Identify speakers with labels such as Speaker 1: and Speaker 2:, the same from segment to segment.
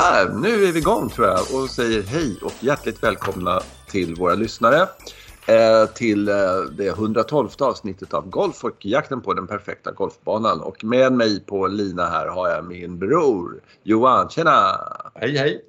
Speaker 1: Sådär, nu är vi igång tror jag och säger hej och hjärtligt välkomna till våra lyssnare. Eh, till eh, det 112 avsnittet av Golf och jakten på den perfekta golfbanan. Och med mig på lina här har jag min bror Johan. Tjena!
Speaker 2: Hej hej!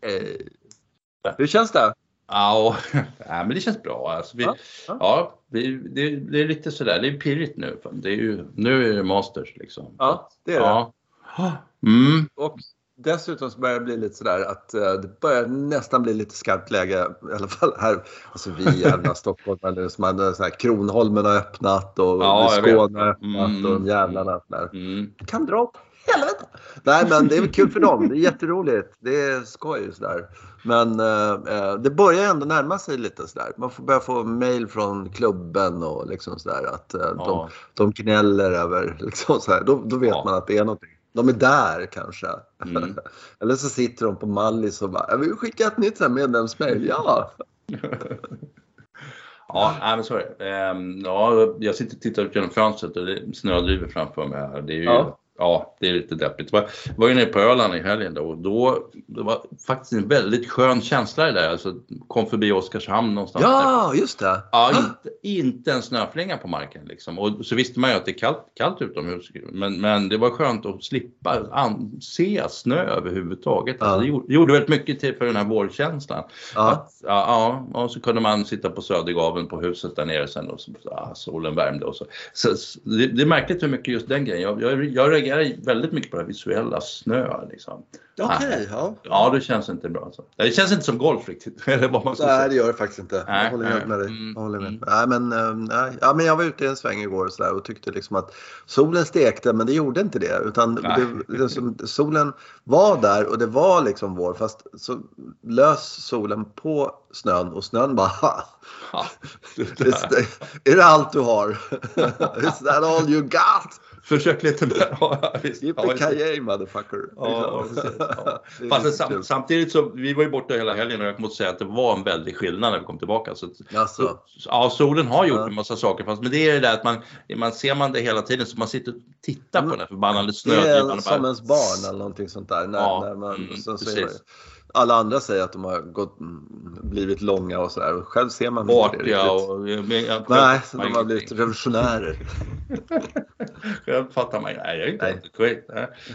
Speaker 1: Eh, hur känns det?
Speaker 2: Ja, men det känns bra. Alltså vi, ja, ja. ja vi, det, det, är lite sådär, det är pirrigt nu. Det är ju, nu är det Masters liksom.
Speaker 1: Ja, det är det. Ja. Mm. Och dessutom så börjar det bli lite sådär att uh, det börjar nästan bli lite skarpt läge, i alla fall här, alltså vi jävla stockholmare som hade så här, Kronholmen har öppnat och ja, Skåne har öppnat mm. och de jävlarna där. Mm. kan dra åt helvete. Nej men det är väl kul för dem, det är jätteroligt, det är skoj sådär. Men uh, det börjar ändå närma sig lite sådär. Man får börja få mail från klubben och liksom sådär att uh, ja. de, de gnäller över liksom sådär. Då, då vet ja. man att det är någonting. De är där kanske. Mm. Eller så sitter de på Mallis och bara, jag vill skicka ett nytt medlemsmail. Ja!
Speaker 2: ja, men så är det. Ehm, ja, jag sitter och tittar ut genom fönstret och det snödriver framför mig här. Det är ju ja ja, det är lite deppigt. Jag var ju nere på Öland i helgen då och då, det var faktiskt en väldigt skön känsla det där. Alltså, kom förbi Oskarshamn någonstans.
Speaker 1: Ja, just det.
Speaker 2: Ja, inte, inte en snöflinga på marken liksom. Och så visste man ju att det är kallt, kallt utomhus. Men, men det var skönt att slippa an, se snö överhuvudtaget. Ja. Alltså, det, gjorde, gjorde väldigt mycket till för den här vårkänslan. Ja. Att, ja, ja, och så kunde man sitta på Södergaveln på huset där nere sen och så, ja, solen värmde och så. så det, det är märkligt hur mycket just den grejen. Jag, jag, jag reagerar väldigt mycket på det visuella snö. Liksom.
Speaker 1: Okej, okay, ja.
Speaker 2: Ja, det känns inte bra. Alltså. Det känns inte som golf riktigt.
Speaker 1: Eller vad man ska nej, säga. det gör det faktiskt inte. Nej, jag håller helt med dig. Mm, jag, håller med. Mm. Nej, men, eh, nej. Ja, men jag var ute en sväng igår och, så där, och tyckte liksom att solen stekte, men det gjorde inte det. Utan det, det, som, solen var där och det var liksom vår. Fast så lös solen på snön och snön bara ja, Är det allt du har? Is that all you got?
Speaker 2: Försök lite mer.
Speaker 1: Ja, Yippee motherfucker.
Speaker 2: Ja, ja. Fast sam, samtidigt så, vi var ju borta hela helgen och jag måste säga att det var en väldig skillnad när vi kom tillbaka. Så, ja, solen har gjort ja. en massa saker. Fast, men det är det där att man, man ser man det hela tiden så man sitter och tittar på den här förbannade snön.
Speaker 1: Det är som ens barn eller någonting sånt där. När, ja, när man, mm, så, så alla andra säger att de har gått, blivit långa och sådär. Själv ser man
Speaker 2: inte det riktigt. Och, men
Speaker 1: jag, Nej, de har blivit revolutionärer.
Speaker 2: själv fattar man Nej, jag är inte Nej. skit.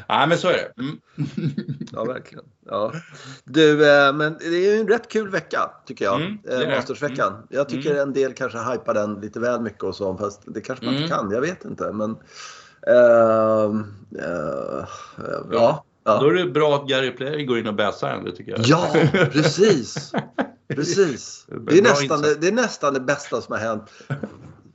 Speaker 2: Nej, men så är det. Mm.
Speaker 1: ja, verkligen. Ja. Du, eh, men det är ju en rätt kul vecka tycker jag. Mm, eh, Mastersveckan. Mm. Jag tycker mm. en del kanske hypar den lite väl mycket och så. Fast det kanske man inte mm. kan. Jag vet inte. Men, uh, uh, ja.
Speaker 2: Ja. Då är det bra att Gary Player går in och bäsar den, det tycker jag.
Speaker 1: Ja, precis. Precis. Det är, nästan det, är nästan det bästa som har hänt.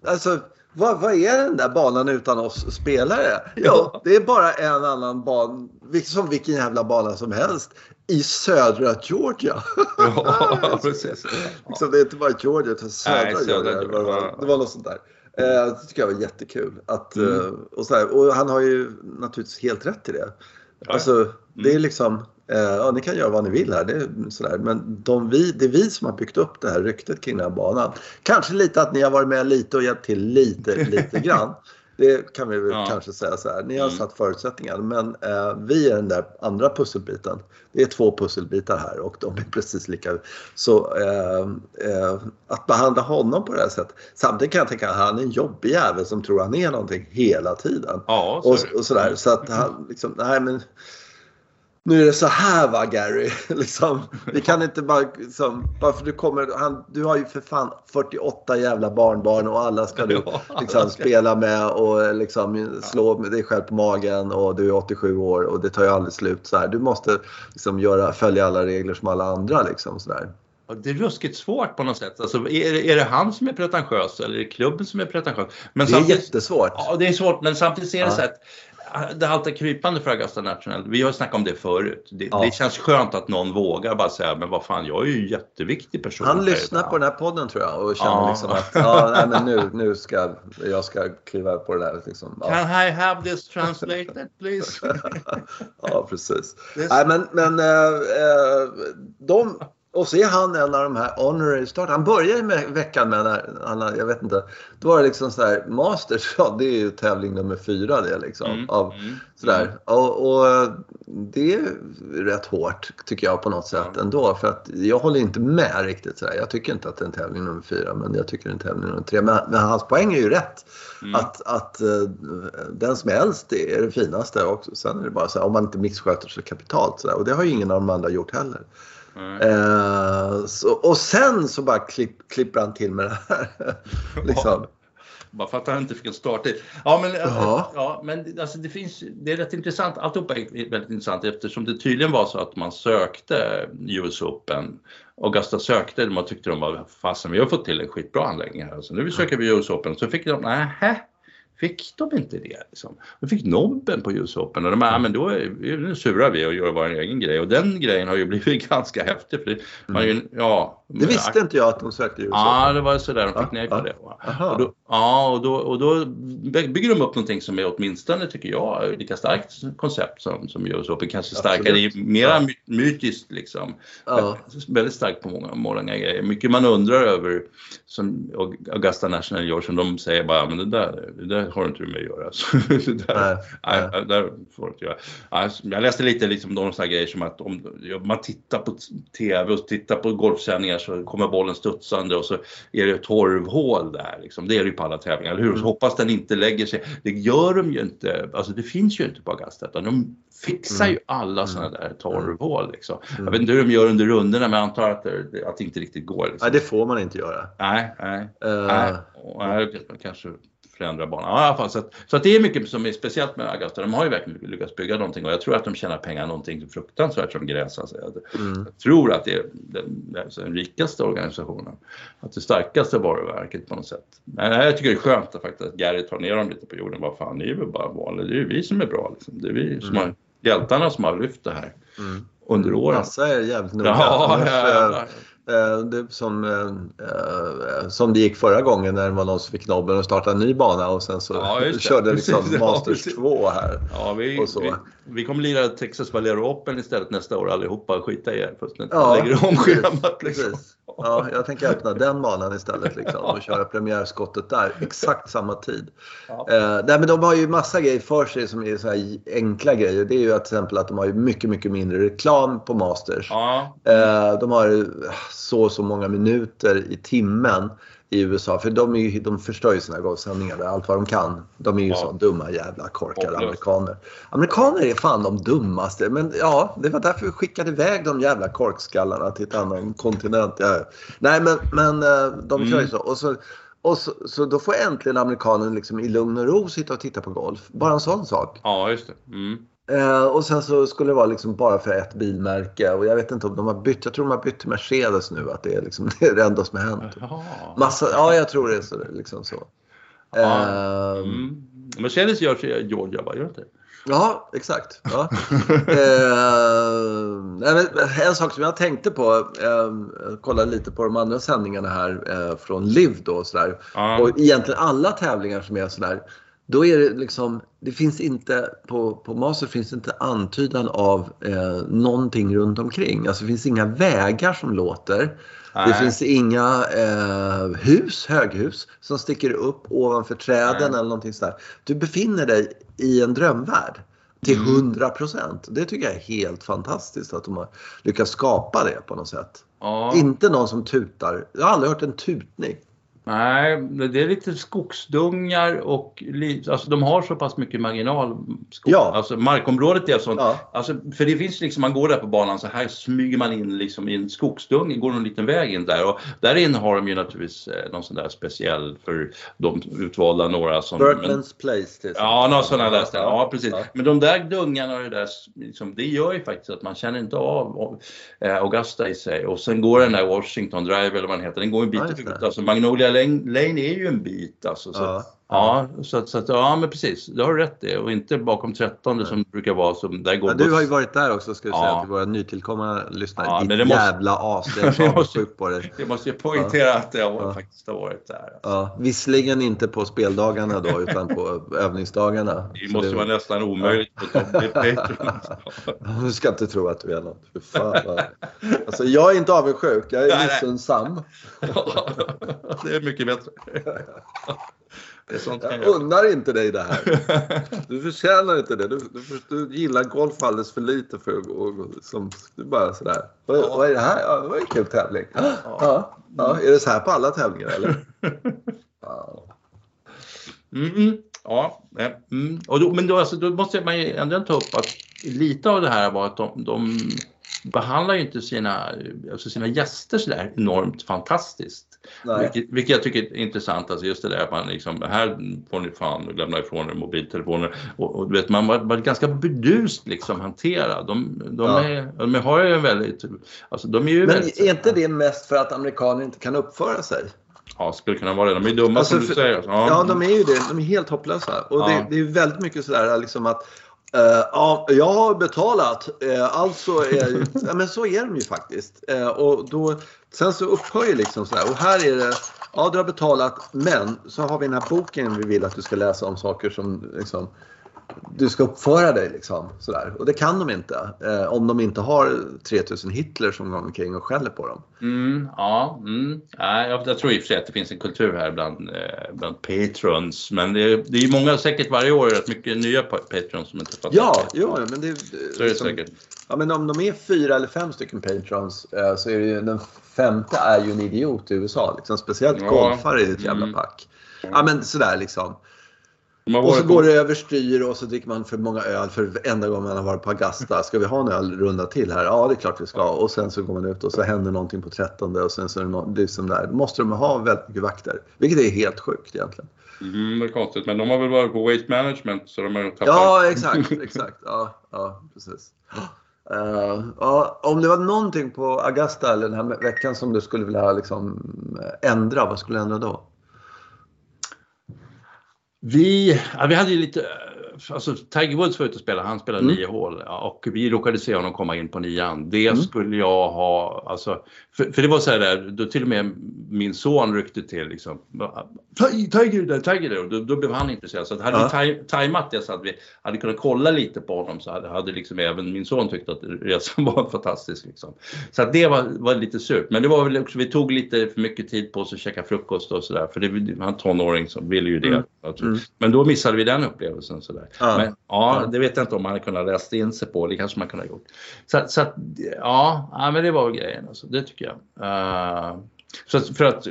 Speaker 1: Alltså, vad, vad är den där banan utan oss spelare? Ja, det är bara en annan bana, som vilken jävla bana som helst, i södra Georgia. Ja, precis. liksom, det är inte bara Georgia, utan södra, Nej, södra Georgia. Det var, det var något sånt där. Eh, det tycker jag var jättekul. Att, mm. Eh, och, så här, och han har ju naturligtvis helt rätt i det. Alltså, det är mm. liksom, eh, ja ni kan göra vad ni vill här, det är sådär. men de, vi, det är vi som har byggt upp det här ryktet kring den här banan. Kanske lite att ni har varit med lite och hjälpt till lite, lite grann. Det kan vi väl ja. kanske säga så här. Ni har mm. satt förutsättningar men eh, vi är den där andra pusselbiten. Det är två pusselbitar här och de är precis lika. Så eh, eh, att behandla honom på det här sättet. Samtidigt kan jag tänka att han är en jobbig jävel som tror han är någonting hela tiden.
Speaker 2: Ja,
Speaker 1: så och, och sådär. Så att han liksom, nej men nu är det så här va Gary. liksom, vi kan inte bara, liksom, bara för du kommer, han, du har ju för fan 48 jävla barnbarn och alla ska du liksom, spela med och liksom, slå med dig själv på magen och du är 87 år och det tar ju aldrig slut. Så här. Du måste liksom, göra, följa alla regler som alla andra. Liksom, så där.
Speaker 2: Det är ruskigt svårt på något sätt. Alltså, är, det, är det han som är pretentiös eller är det klubben som är pretentiös?
Speaker 1: Men det är jättesvårt.
Speaker 2: Ja, det är svårt men samtidigt är det ja. så att det haltar krypande för Augusta National. Vi har snackat om det förut. Det, ja. det, känns skönt att någon vågar bara säga, men vad fan, jag är ju en jätteviktig person.
Speaker 1: Han lyssnar på den här podden tror jag och känner ja. liksom att, ja, nej, men nu, nu ska jag ska kliva på det där. Liksom.
Speaker 2: Ja. Can I have this translated please?
Speaker 1: ja, precis. This... Nej, men, men äh, de och så är han en av de här honorary start. Han började med veckan med när jag vet inte, då var det liksom så här, Masters, ja det är ju tävling nummer fyra det liksom. Mm, av, mm, sådär. Mm. Och, och, det är rätt hårt tycker jag på något sätt ja. ändå. För att jag håller inte med riktigt. Så Jag tycker inte att det är en tävling nummer fyra, men jag tycker det är en tävling nummer tre. Men, men hans poäng är ju rätt. Mm. Att, att uh, den som är äldst är det finaste. Och sen är det bara så här, om man inte missköter sig kapitalt. Så där. Och det har ju ingen av de andra gjort heller. Uh, så, och sen så bara klipp, klipper han till med det här. liksom.
Speaker 2: Bara för att han inte fick en starttid. Ja, men, ja. ja, men alltså, det, finns, det är rätt intressant. Alltihopa är väldigt intressant eftersom det tydligen var så att man sökte US Open. Augusta sökte, man tyckte de var fasen vi har fått till en skitbra anläggning här. Så nu söker vi US Open. Så fick de, nähä, fick de inte det. Liksom. De fick nobben på US Open och de bara, men då är, nu surar vi och gör vår egen grej. Och den grejen har ju blivit ganska häftig. För det, man ju, ja,
Speaker 1: det visste inte jag att de sökte US Open.
Speaker 2: Ja, det var sådär de fick nej på det. Och då, ja, och då, och då bygger de upp någonting som är åtminstone, tycker jag, lika starkt koncept som, som US Open. Kanske starkare, mera ja. mytiskt liksom. Ja. Väldigt starkt på många, många grejer. Mycket man undrar över, som Augusta National gör, som de säger bara, men det där, det där har inte med att göra. det där, nej, nej. där får inte göra. Alltså, jag läste lite liksom, de sådana grejer som att om man tittar på TV och tittar på golfsändningar så kommer bollen studsande och så är det ett torvhål där. Liksom. Det är det ju på alla tävlingar, eller hur? Så mm. hoppas den inte lägger sig. Det gör de ju inte, alltså det finns ju inte på Augusta utan de fixar ju mm. alla sådana mm. där torvhål. Liksom. Jag vet inte hur de gör under rundorna men jag antar att det, att det inte riktigt går. Liksom.
Speaker 1: Nej, det får man inte göra.
Speaker 2: Nej, nej. Uh... nej. nej kanske förändra banan. Ja, i alla fall, så, att, så att det är mycket som är speciellt med Augusta. De har ju verkligen lyckats bygga någonting och jag tror att de tjänar pengar någonting fruktansvärt som gräs. Alltså. Mm. Jag tror att det är den, den, rikaste organisationen. Att det starkaste varumärket på något sätt. Men jag tycker det är skönt att, faktiskt, att Gary tar ner dem lite på jorden. Vad fan, ni är väl bara vanliga. Det är ju vi som är bra. Liksom. Det är vi som mm. har hjältarna som har lyft det här. Mm. Under åren.
Speaker 1: Massa är jävligt noga. Ja, ja, ja, Eh, det, som, eh, eh, som det gick förra gången när det var någon som fick nobben och startade en ny bana och sen så ja, körde liksom Masters 2 här.
Speaker 2: Ja, vi. Vi, vi kommer lira Texas Valero Open istället nästa år allihopa och skita i er fullständigt. Ja, lägger om schemat liksom.
Speaker 1: Ja, jag tänker öppna den banan istället liksom, och köra premiärskottet där exakt samma tid. Ja. Eh, nej, men de har ju massa grejer för sig som är så här enkla grejer. Det är ju att till exempel att de har ju mycket, mycket mindre reklam på Masters. Ja. Eh, de har så så många minuter i timmen i USA. För de, är ju, de förstör ju sina golfsändningar allt vad de kan. De är ju ja. så dumma jävla korkade amerikaner. Amerikaner är fan de dummaste. Men ja, det var därför vi skickade iväg de jävla korkskallarna till ett annan kontinent. Ja. Nej men, men eh, de mm. kör ju så. Och så och så, så då får äntligen amerikanen liksom i lugn och ro sitta och titta på golf. Bara en sån sak.
Speaker 2: Ja, just det. Mm.
Speaker 1: Eh, och sen så skulle det vara liksom bara för ett bilmärke och jag vet inte om de har bytt. Jag tror de har bytt till Mercedes nu. Att det är, liksom, det, är det enda som har hänt. Massa, ja, jag tror det är så. Liksom så.
Speaker 2: Eh, mm. Mercedes gör sig i Georgia, va? Gör inte
Speaker 1: Ja, exakt. Ja. eh, en sak som jag tänkte på, eh, kollade lite på de andra sändningarna här eh, från LIV då och sådär. Mm. Och egentligen alla tävlingar som är sådär då är det liksom, det finns inte, på, på Master finns det inte antydan av eh, någonting runt omkring. Alltså det finns inga vägar som låter. Nej. Det finns inga eh, hus, höghus, som sticker upp ovanför träden Nej. eller någonting sådär. Du befinner dig i en drömvärld till 100 mm. procent. Det tycker jag är helt fantastiskt att de har lyckats skapa det på något sätt. Ja. Inte någon som tutar. Jag har aldrig hört en tutning.
Speaker 2: Nej, det är lite skogsdungar och alltså de har så pass mycket marginal. Skog, ja. Alltså markområdet är sånt. Ja. Alltså, för det finns liksom, man går där på banan så här smyger man in liksom i en skogsdunge, går en liten väg in där och där inne har de ju naturligtvis eh, någon sån där speciell för de utvalda några som...
Speaker 1: Berkmans Place
Speaker 2: till Ja, några sådana där ställen. Ja, precis. Ja. Men de där dungarna och det där, liksom, det gör ju faktiskt att man känner inte av äh, Augusta i sig och sen går den där Washington Drive eller vad den heter, den går en bit ut. Alltså Magnolia Lane är ju en bit alltså. Så ja. Ja, så, så att, ja men precis, det har du rätt i och inte bakom 13 Nej. som brukar vara som där går
Speaker 1: ja, Du har ju varit där också ska jag ja. säga till våra nytillkommande lyssnare. Ja, Ditt jävla as, det är måste, på dig.
Speaker 2: Jag måste ju poängtera ja. att jag ja. faktiskt har varit där. Alltså.
Speaker 1: Ja, visserligen inte på speldagarna då utan på övningsdagarna.
Speaker 2: Det måste det... vara nästan omöjligt på
Speaker 1: Du ska inte tro att du är något. För fan, alltså, jag är inte avundsjuk, jag är missunnsam.
Speaker 2: det är mycket bättre.
Speaker 1: Jag unnar inte dig det här. Du förtjänar inte det. Du, du, du gillar golf alldeles för lite för att gå som, du bara sådär. Vad, ja. vad är det här? Ja, det var en kul tävling. Ja. Ja. ja. Är det så här på alla tävlingar eller?
Speaker 2: Ja. Mm, ja. Mm. Och då, men då, alltså, då måste man ju ändå ta upp att lite av det här var att de, de behandlar ju inte sina, alltså sina gäster sådär enormt fantastiskt. Vilket, vilket, jag tycker är intressant, alltså just det där att man liksom, här får ni fan lämna ifrån er mobiltelefoner. Och, och du vet, man var, var ganska bedust liksom hanterad. De, de, ja. är, de har ju en väldigt, alltså de är ju
Speaker 1: Men
Speaker 2: väldigt,
Speaker 1: är inte det mest för att amerikaner inte kan uppföra sig?
Speaker 2: Ja, skulle kunna vara det. De är dumma alltså, som du säger. Alltså.
Speaker 1: Ja. ja. de är ju det. De är helt hopplösa. Och ja. det, det, är väldigt mycket sådär liksom att Uh, ja, jag har betalat, uh, alltså är, ja, men så är de ju faktiskt. Uh, och då, sen så upphör ju liksom sådär och här är det, ja du har betalat men så har vi den här boken vi vill att du ska läsa om saker som liksom, du ska uppföra dig liksom. Sådär. Och det kan de inte. Eh, om de inte har 3000 Hitler som går omkring och skäller på dem.
Speaker 2: Mm, ja, mm. ja jag, jag, tror i och för sig att det finns en kultur här bland, eh, bland patrons. Men det är, det är många, säkert varje år, rätt mycket nya patrons som inte fattar.
Speaker 1: Ja, ja men det,
Speaker 2: så är det som, säkert.
Speaker 1: Ja, men om de är fyra eller fem stycken patrons eh, så är det ju, den femte är ju en idiot i USA. Liksom, speciellt ja. golfare i ett jävla mm. pack. Ja men sådär liksom. Och så går det överstyr och så dricker man för många öl för enda gången man har varit på Augusta. Ska vi ha en ölrunda till här? Ja, det är klart vi ska. Och sen så går man ut och så händer någonting på 13 och sen så är det no liksom där. Då måste de ha väldigt mycket vakter. Vilket är helt sjukt egentligen.
Speaker 2: Mm, det är konstigt, men de har väl varit på Waste Management så de har tappat...
Speaker 1: Ja, exakt, exakt. Ja, ja precis. Uh, ja, om det var någonting på Augusta eller den här veckan som du skulle vilja liksom eh, ändra, vad skulle du ändra då?
Speaker 2: Vi, ja, vi hade ju lite alltså Tiger Woods var ute och spelade, han spelade mm. nio hål och vi råkade se honom komma in på nian. Det mm. skulle jag ha, alltså, för, för det var så här där, då till och med min son ryckte till liksom. Tiger där, Tiger där, och då, då blev han intresserad. Så hade ja. vi tajmat det så att vi hade kunnat kolla lite på honom så hade, hade liksom även min son tyckt att resan var fantastisk. Liksom. Så att det var, var lite surt. Men det var väl också, vi tog lite för mycket tid på oss att käka frukost och sådär. För det, han tonåring som ville ju det. Mm. Mm. Men då missade vi den upplevelsen sådär. Ja. Men ja, det vet jag inte om man hade kunnat läst in sig på. Det kanske man kunde ha gjort. Så, så att, ja, ja, men det var grejen alltså. Det tycker jag. Uh, så för att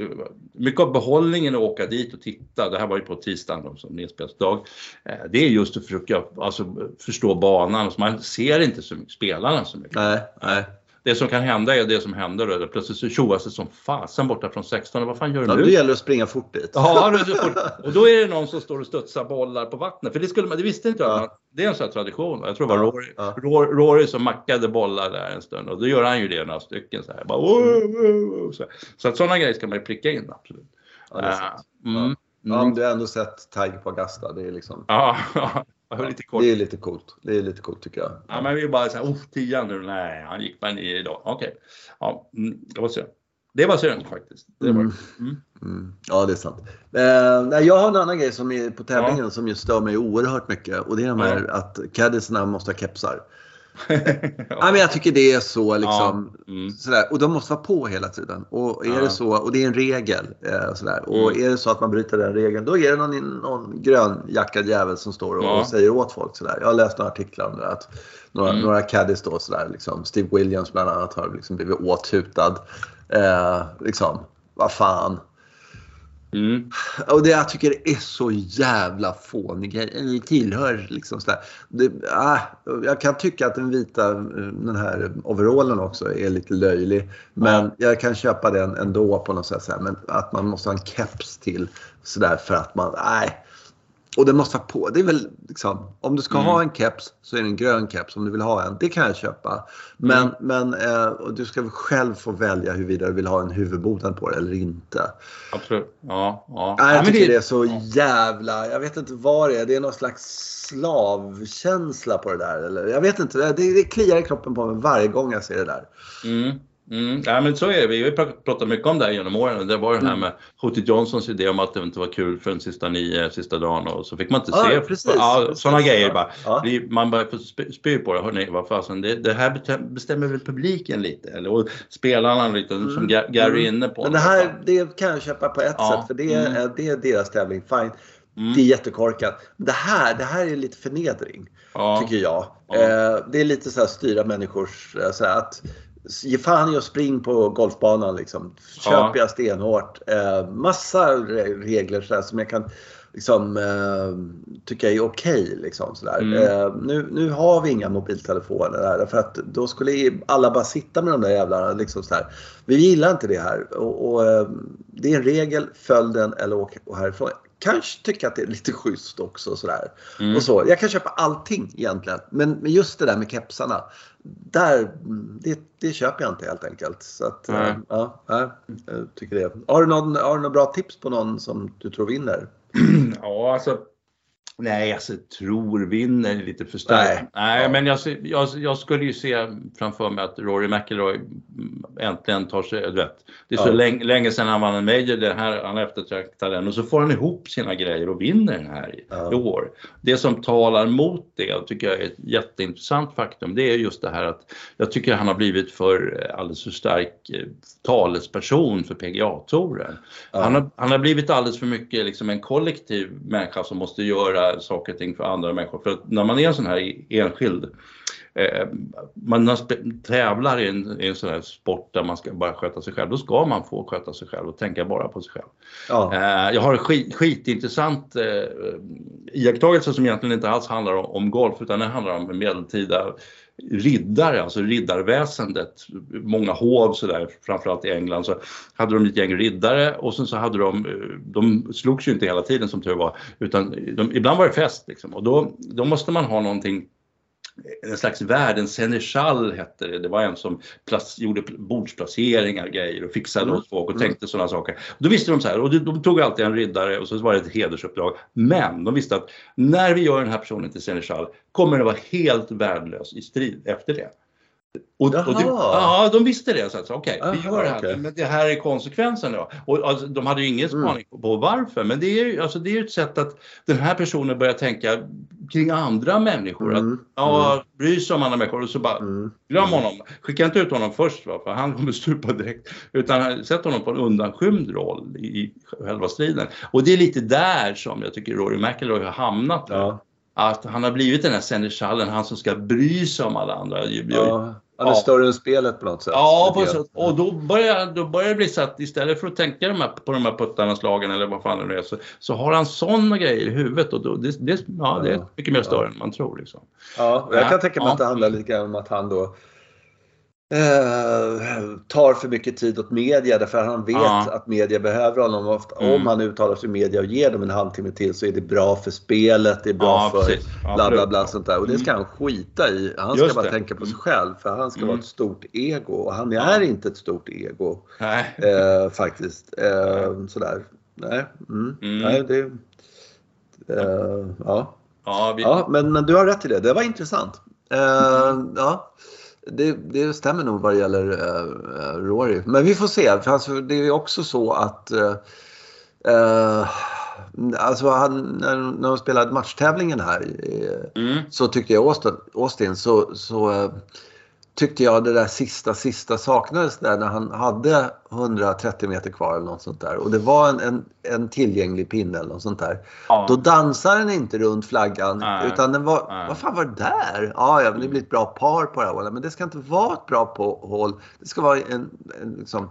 Speaker 2: mycket av behållningen att åka dit och titta, det här var ju på tisdagen som inspelsdag, eh, det är just att försöka alltså, förstå banan. Så man ser inte så mycket, spelarna så mycket.
Speaker 1: Nej, nej
Speaker 2: det som kan hända är det som händer då. Plötsligt tjoas det som fasen borta från 16. Vad fan gör du ja, nu?
Speaker 1: Då gäller det att springa fort dit.
Speaker 2: Ja, fort. och då är det någon som står och studsar bollar på vattnet. För det, skulle man, det visste inte jag. Det är en sån här tradition. Jag tror det var Rory, ja. Rory som mackade bollar där en stund. Och då gör han ju det några stycken så här. Bara, oh, oh, oh, så, så att sådana grejer ska man ju pricka in absolut.
Speaker 1: Ja, det är sant. Uh, mm, ja. Mm. du har ändå sett Tiger på Augusta. Det är liksom...
Speaker 2: Ja,
Speaker 1: lite kort. Det är lite coolt. Det är lite coolt tycker jag.
Speaker 2: Ja, men vi är bara såhär, oh, tian nu, nej, han gick bara ner idag. Okej, okay. ja, mm, det var synd. Det var synd faktiskt. Det var. Mm.
Speaker 1: Mm. Mm. Ja, det är sant. Eh, jag har en annan grej som är på tävlingen ja. som just stör mig oerhört mycket och det är de här ja. att caddisarna måste ha kepsar ja. men jag tycker det är så liksom. Ja. Mm. Sådär. Och de måste vara på hela tiden. Och är ja. det så, och det är en regel. Eh, sådär. Och mm. är det så att man bryter den regeln, då är det någon, någon grönjackad jävel som står och, och, säger åt folk sådär. Jag har läst några artiklar om det. Att några, mm. några caddies då sådär, liksom, Steve Williams bland annat har liksom blivit åthutad. Eh, liksom, vad fan. Mm. Och det jag tycker är så jävla fånig Det tillhör liksom sådär. Det, ah, jag kan tycka att den vita, den här overallen också är lite löjlig. Men mm. jag kan köpa den ändå på något sätt. Sådär. Men att man måste ha en keps till sådär för att man, nej. Och den måste vara på. Det är väl liksom, om du ska mm. ha en keps så är det en grön keps om du vill ha en. Det kan jag köpa. Men, mm. men eh, du ska själv få välja huruvida du vill ha en huvudboden på det eller inte.
Speaker 2: Absolut. Ja, ja.
Speaker 1: Nej, jag tycker det... det är så jävla, jag vet inte vad det är. Det är någon slags slavkänsla på det där. Eller, jag vet inte, det, det kliar i kroppen på mig varje gång jag ser det där.
Speaker 2: Mm. Mm, ja, men så är det. Vi har pratat mycket om det här genom åren. Det var det här mm. med Hootie Johnsons idé om att det inte var kul för den sista nio, sista dagen och så fick man inte
Speaker 1: ja,
Speaker 2: se.
Speaker 1: Precis,
Speaker 2: ja, sådana grejer bara. Ja. Man bara spy på det. Hörrni, vad fasen, det, det här bestämmer väl publiken lite? Eller, och spelarna lite, mm. som Gary är mm. inne på.
Speaker 1: Men det här det kan jag köpa på ett ja. sätt, för det är, mm. det är deras tävling. Fine. Mm. Det är jättekorkat. Det här, det här är lite förnedring, ja. tycker jag. Ja. Eh, det är lite så här styra människors... Eh, så att Ge fan i att spring på golfbanan liksom. Köper jag stenhårt. Eh, massa regler så som jag kan liksom, eh, tycka är okej. Okay, liksom, mm. eh, nu, nu har vi inga mobiltelefoner där för att då skulle alla bara sitta med de där jävlarna. Liksom, så Vi gillar inte det här. Och, och eh, det är en regel, följ den eller åk härifrån kanske tycka att det är lite schysst också. Sådär. Mm. Och så. Jag kan köpa allting egentligen. Men just det där med kepsarna. Där, det, det köper jag inte helt enkelt. Så att, mm. ja, jag tycker det. Har du, någon, har du några bra tips på någon som du tror vinner?
Speaker 2: Ja, alltså Nej, alltså tror vinner lite för starkt. Nej, Nej ja. men jag, jag, jag, skulle ju se framför mig att Rory McIlroy äntligen tar sig, du vet. Det är så ja. länge, länge sedan han vann en major, det här, han eftertraktar den och så får han ihop sina grejer och vinner den här i, ja. år. Det som talar mot det, tycker jag är ett jätteintressant faktum, det är just det här att jag tycker han har blivit för eh, alldeles för stark eh, talesperson för PGA-touren. Han, har, han har blivit alldeles för mycket liksom en kollektiv människa som måste göra saker och ting för andra människor. För när man är en sån här enskild man tävlar i en, i en sån här sport där man ska bara sköta sig själv, då ska man få sköta sig själv och tänka bara på sig själv. Ja. Eh, jag har en skit, skitintressant eh, iakttagelse som egentligen inte alls handlar om, om golf utan det handlar om medeltida riddare, alltså riddarväsendet, många hov sådär, framförallt i England så hade de ett gäng riddare och sen så hade de, de slogs ju inte hela tiden som tur var, utan de, ibland var det fest liksom och då, då måste man ha någonting en slags värld, en seneschal hette det. Det var en som plats, gjorde bordsplaceringar grejer och fixade mm. åt folk och mm. tänkte sådana saker. Då visste de så här, och de tog alltid en riddare och så var det ett hedersuppdrag. Men de visste att när vi gör den här personen till seneschal kommer det vara helt värdelös i strid efter det. Och, och det, ja, de visste det. Så Okej, okay, vi gör det här. Okay. Men det här är konsekvensen då. Och alltså, de hade ju ingen mm. spaning mm. på varför. Men det är ju alltså, det är ett sätt att den här personen börjar tänka kring andra människor. Mm. Att ja, mm. bry sig om andra människor och så bara mm. glöm honom. Skicka inte ut honom först va, för han kommer stupa direkt. Utan sätt honom på en undanskymd roll i själva striden. Och det är lite där som jag tycker Rory McIlroy har hamnat. Ja att han har blivit den här seneschalen, han som ska bry sig om alla andra.
Speaker 1: Ja, han är ja. större än spelet på något sätt.
Speaker 2: Ja, på så, och då börjar, då börjar det bli så att istället för att tänka de här, på de här puttarna, slagen eller vad fan det är, så, så har han sådana grejer i huvudet och då, det, det, ja, det är mycket mer större ja. än man tror. Liksom.
Speaker 1: Ja, jag kan tänka mig att det handlar lite grann om att han då eh, tar för mycket tid åt media därför att han vet ja. att media behöver honom. Ofta, mm. Om han uttalar sig i media och ger dem en halvtimme till så är det bra för spelet, det är bra ja, för ja, bla bla bla sånt där. Och det ska han skita i. Han ska Just bara det. tänka på sig mm. själv för han ska mm. vara ett stort ego och han är inte ett stort ego. Eh, faktiskt. Eh, sådär. Nej, mm. mm. Nej det... Ja. Ja, vi... ja men, men du har rätt i det. Det var intressant. Uh, ja det, det, stämmer nog vad det gäller uh, Rory. Men vi får se. För alltså, det är också så att uh, alltså han, när, när de spelade matchtävlingen här mm. så tyckte jag Austin, Austin så, så tyckte jag det där sista, sista saknades där när han hade 130 meter kvar eller något sånt där. Och det var en, en, en tillgänglig pinne eller något sånt där. Ja. Då dansar den inte runt flaggan Nej. utan den var, Nej. vad fan var det där? Ja, ja, det blir ett bra par på det här hållet. Men det ska inte vara ett bra på, hål. Det ska vara en, en liksom,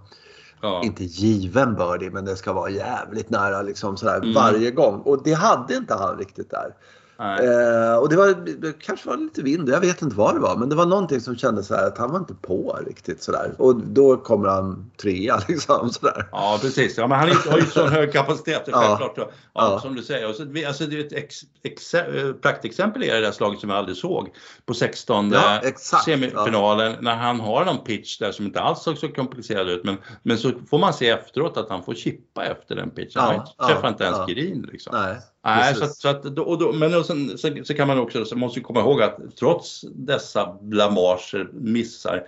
Speaker 1: ja. inte given birdie, men det ska vara jävligt nära liksom sådär mm. varje gång. Och det hade inte han riktigt där. Eh, och det var det kanske var lite vind, jag vet inte vad det var. Men det var någonting som kändes så att han var inte på riktigt sådär. Och då kommer han trea liksom sådär.
Speaker 2: Ja precis, ja, men han har ju sån hög kapacitet självklart. Ja. Ja, Som du säger. Och så, alltså, det är ett ex, ex, praktexempel är det där slaget som jag aldrig såg. På 16 ja, semifinalen när han har någon pitch där som inte alls såg så komplicerad ut. Men, men så får man se efteråt att han får chippa efter den pitchen. Han träffar inte ens green liksom. Nej. Nej, så, att, så att, och då, men sen, sen, så kan man också, så måste komma ihåg att trots dessa blamager, missar,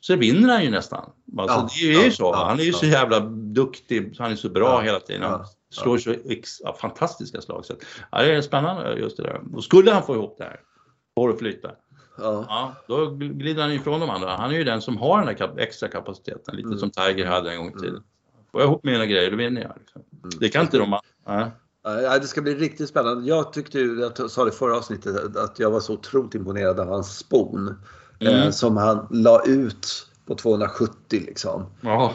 Speaker 2: så vinner han ju nästan. Alltså, ja, det är ju så. han är ju så jävla duktig, han är så bra hela tiden. Han slår så fantastiska slag. Så, ja, det är spännande just det där. Och skulle han få ihop det här, får det flyta. Ja. ja. då glider han ifrån de andra. Han är ju den som har den där extra kapaciteten, lite mm. som Tiger hade en gång i tiden. Mm. Får jag ihop mina grejer, då vinner jag. Liksom. Mm. Det kan inte de andra.
Speaker 1: Ja, det ska bli riktigt spännande. Jag tyckte ju, jag sa det förra avsnittet, att jag var så otroligt imponerad av hans spon. Mm. Eh, som han la ut på 270 liksom.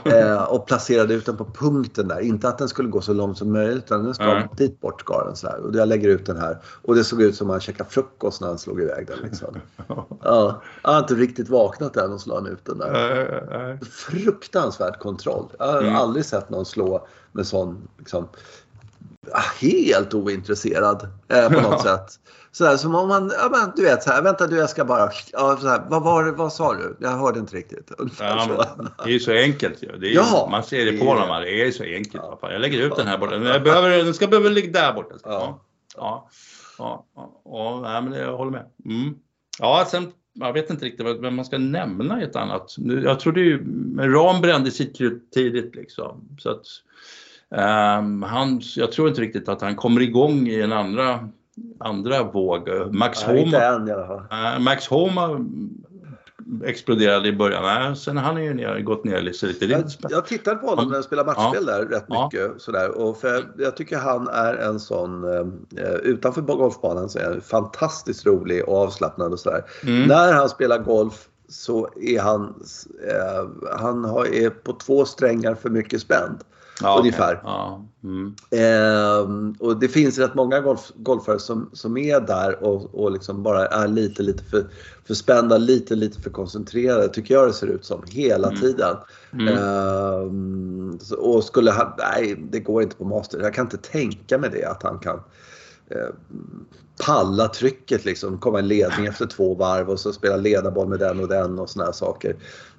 Speaker 1: Eh, och placerade ut den på punkten där. Inte att den skulle gå så långt som möjligt utan den ska mm. dit bort ska den så här. Och jag lägger ut den här. Och det såg ut som att han käkade frukost när han slog iväg den. Liksom. ja, jag har inte riktigt vaknat än och slår ut den där. Fruktansvärd kontroll. Jag har mm. aldrig sett någon slå med sån liksom, helt ointresserad eh, på något sätt. Sådär som om man, ja men du vet så här, vänta du jag ska bara, ja, så här, vad var vad sa du? Jag hörde inte riktigt.
Speaker 2: Ja, det är ju så enkelt ju. Är, ja, man ser det på honom, det är så enkelt. Ja. Jag lägger ut den här borta, jag behöver, den ska behöva ligga där borta. Ja. Ja, ja, ja, ja, ja men jag håller med. Mm. Ja, sen jag vet inte riktigt vem man ska nämna i ett annat. Jag trodde ju, Ram brände sitt krut tidigt liksom. Så att, um, han, jag tror inte riktigt att han kommer igång i en andra andra våg. Max
Speaker 1: Nej, Homa, än,
Speaker 2: äh, Max Homa exploderade i början. Nej, sen har han ju ner, gått ner lite.
Speaker 1: Jag, jag tittade på honom när han spelade matchspel ja. där rätt mycket. Ja. Sådär. Och för jag tycker han är en sån, eh, utanför golfbanan så är han fantastiskt rolig och avslappnad och sådär. Mm. När han spelar golf så är han, eh, han har, är på två strängar för mycket spänd. Ja, ungefär. Okay. Ja. Mm. Eh, och det finns rätt många golf, golfare som, som är där och, och liksom bara är lite, lite för, för spända, lite, lite för koncentrerade, tycker jag det ser ut som, hela mm. tiden. Mm. Eh, och skulle han, nej det går inte på master. Jag kan inte tänka mig det att han kan eh, palla trycket liksom, komma i ledning efter två varv och så spela ledarboll med den och den och såna här saker.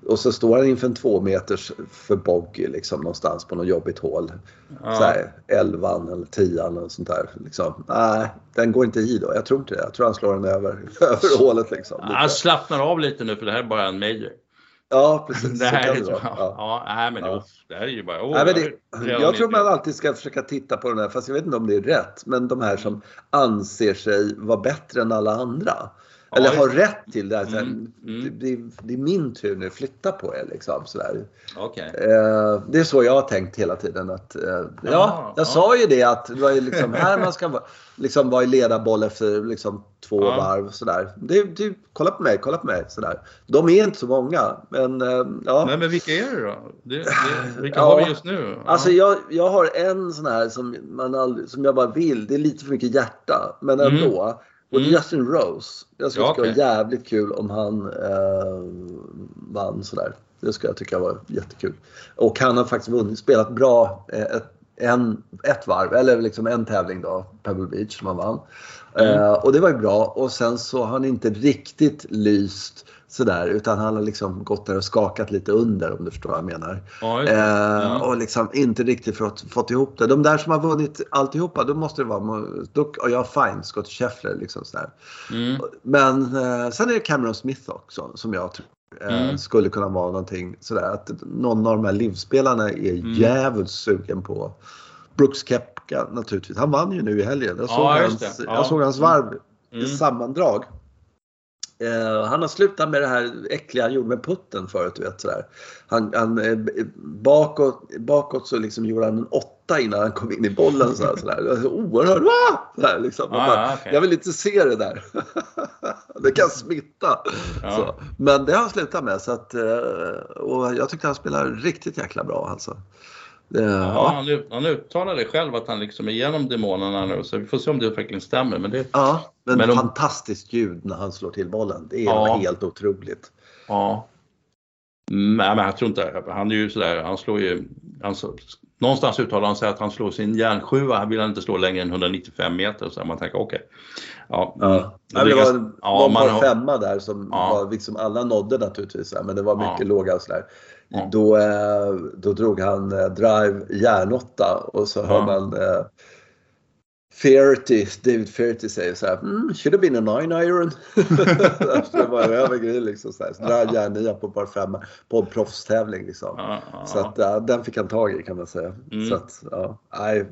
Speaker 1: Och så står han inför en två meters för bogey liksom någonstans på något jobbigt hål. Ja. Så här, elvan eller tian eller sånt där. Liksom. Nej, den går inte i då. Jag tror inte det. Jag tror han slår den över, över hålet liksom.
Speaker 2: Han slappnar av lite nu för det här är bara en major.
Speaker 1: Ja, precis.
Speaker 2: Det här är det, ja. ja, nej, men ja. det här är ju bara... Oh,
Speaker 1: nej, men det, jag tror man alltid ska försöka titta på den här, fast jag vet inte om det är rätt, men de här som anser sig vara bättre än alla andra. Ja, Eller har rätt till det. Mm, mm. Det, det, är min tur nu, flytta på er. Liksom, sådär.
Speaker 2: Okay.
Speaker 1: Eh, det är så jag har tänkt hela tiden. Att, eh, ja, ja, jag sa ju det att det var liksom här man ska vara, liksom vara i ledarboll efter liksom, två ja. varv. Sådär. Det, det, kolla på mig, kolla på mig. Sådär. De är inte så många. Men, eh, ja.
Speaker 2: men, men vilka är det då? Det, det, vilka har vi just nu?
Speaker 1: Alltså jag, jag har en sån här som, man aldrig, som jag bara vill. Det är lite för mycket hjärta. Men mm. ändå. Mm. Och mm. Justin Rose. Jag skulle ja, tycka okay. var jävligt kul om han eh, vann sådär. Det skulle jag tycka var jättekul. Och han har faktiskt vunnit, spelat bra eh, ett, en, ett varv, eller liksom en tävling då, Pebble Beach, som han vann. Mm. Eh, och det var ju bra. Och sen så har han inte riktigt lyst sådär utan han har liksom gått där och skakat lite under om du förstår vad jag menar.
Speaker 2: Ja, eh, ja.
Speaker 1: Och liksom inte riktigt fått, fått ihop det. De där som har vunnit alltihopa, då måste det vara, då, och jag fine, Scott Scheffler liksom sådär. Mm. Men eh, sen är det Cameron Smith också som jag tror mm. skulle kunna vara någonting sådär att någon av de här livspelarna är mm. jävligt sugen på Brooks Kepka naturligtvis. Han vann ju nu i helgen. Jag såg, ja, hans, jag såg hans varv mm. i sammandrag. Eh, han har slutat med det här äckliga han gjorde med putten förut. Vet, sådär. Han, han, eh, bakåt, bakåt så liksom gjorde han en åtta innan han kom in i bollen. Sådär, sådär. Oerhört! Sådär, liksom. ah, bara, okay. Jag vill inte se det där. det kan smitta. Ja. Men det har han slutat med. Så att, eh, och jag tyckte han spelade riktigt jäkla bra. Alltså.
Speaker 2: Ja, ja. Han, han uttalade själv att han liksom är igenom demonerna nu så vi får se om det verkligen stämmer. Men det,
Speaker 1: ja, men, men fantastiskt ljud när han slår till bollen. Det är ja. helt otroligt.
Speaker 2: Ja. Nej, men jag tror inte, han är ju sådär, han slår ju, han, någonstans uttalar han sig att han slår sin järnsjua, han vill han inte slå längre än 195 meter. Så man tänker okej. Okay.
Speaker 1: Ja, ja. Det, det var en ja, man, femma där som ja. var, liksom alla nådde naturligtvis, men det var mycket ja. låga och sådär. Ja. Då, eh, då drog han eh, drive järnåtta och så hör man eh, Fairty, David Fairty säger så här, mm, should have been a nine iron. det var över grej liksom. Så, här. så drar järnia på par fem på en proffstävling liksom. Så att ja, den fick han tag i kan man säga. Mm. Så att, ja, nej,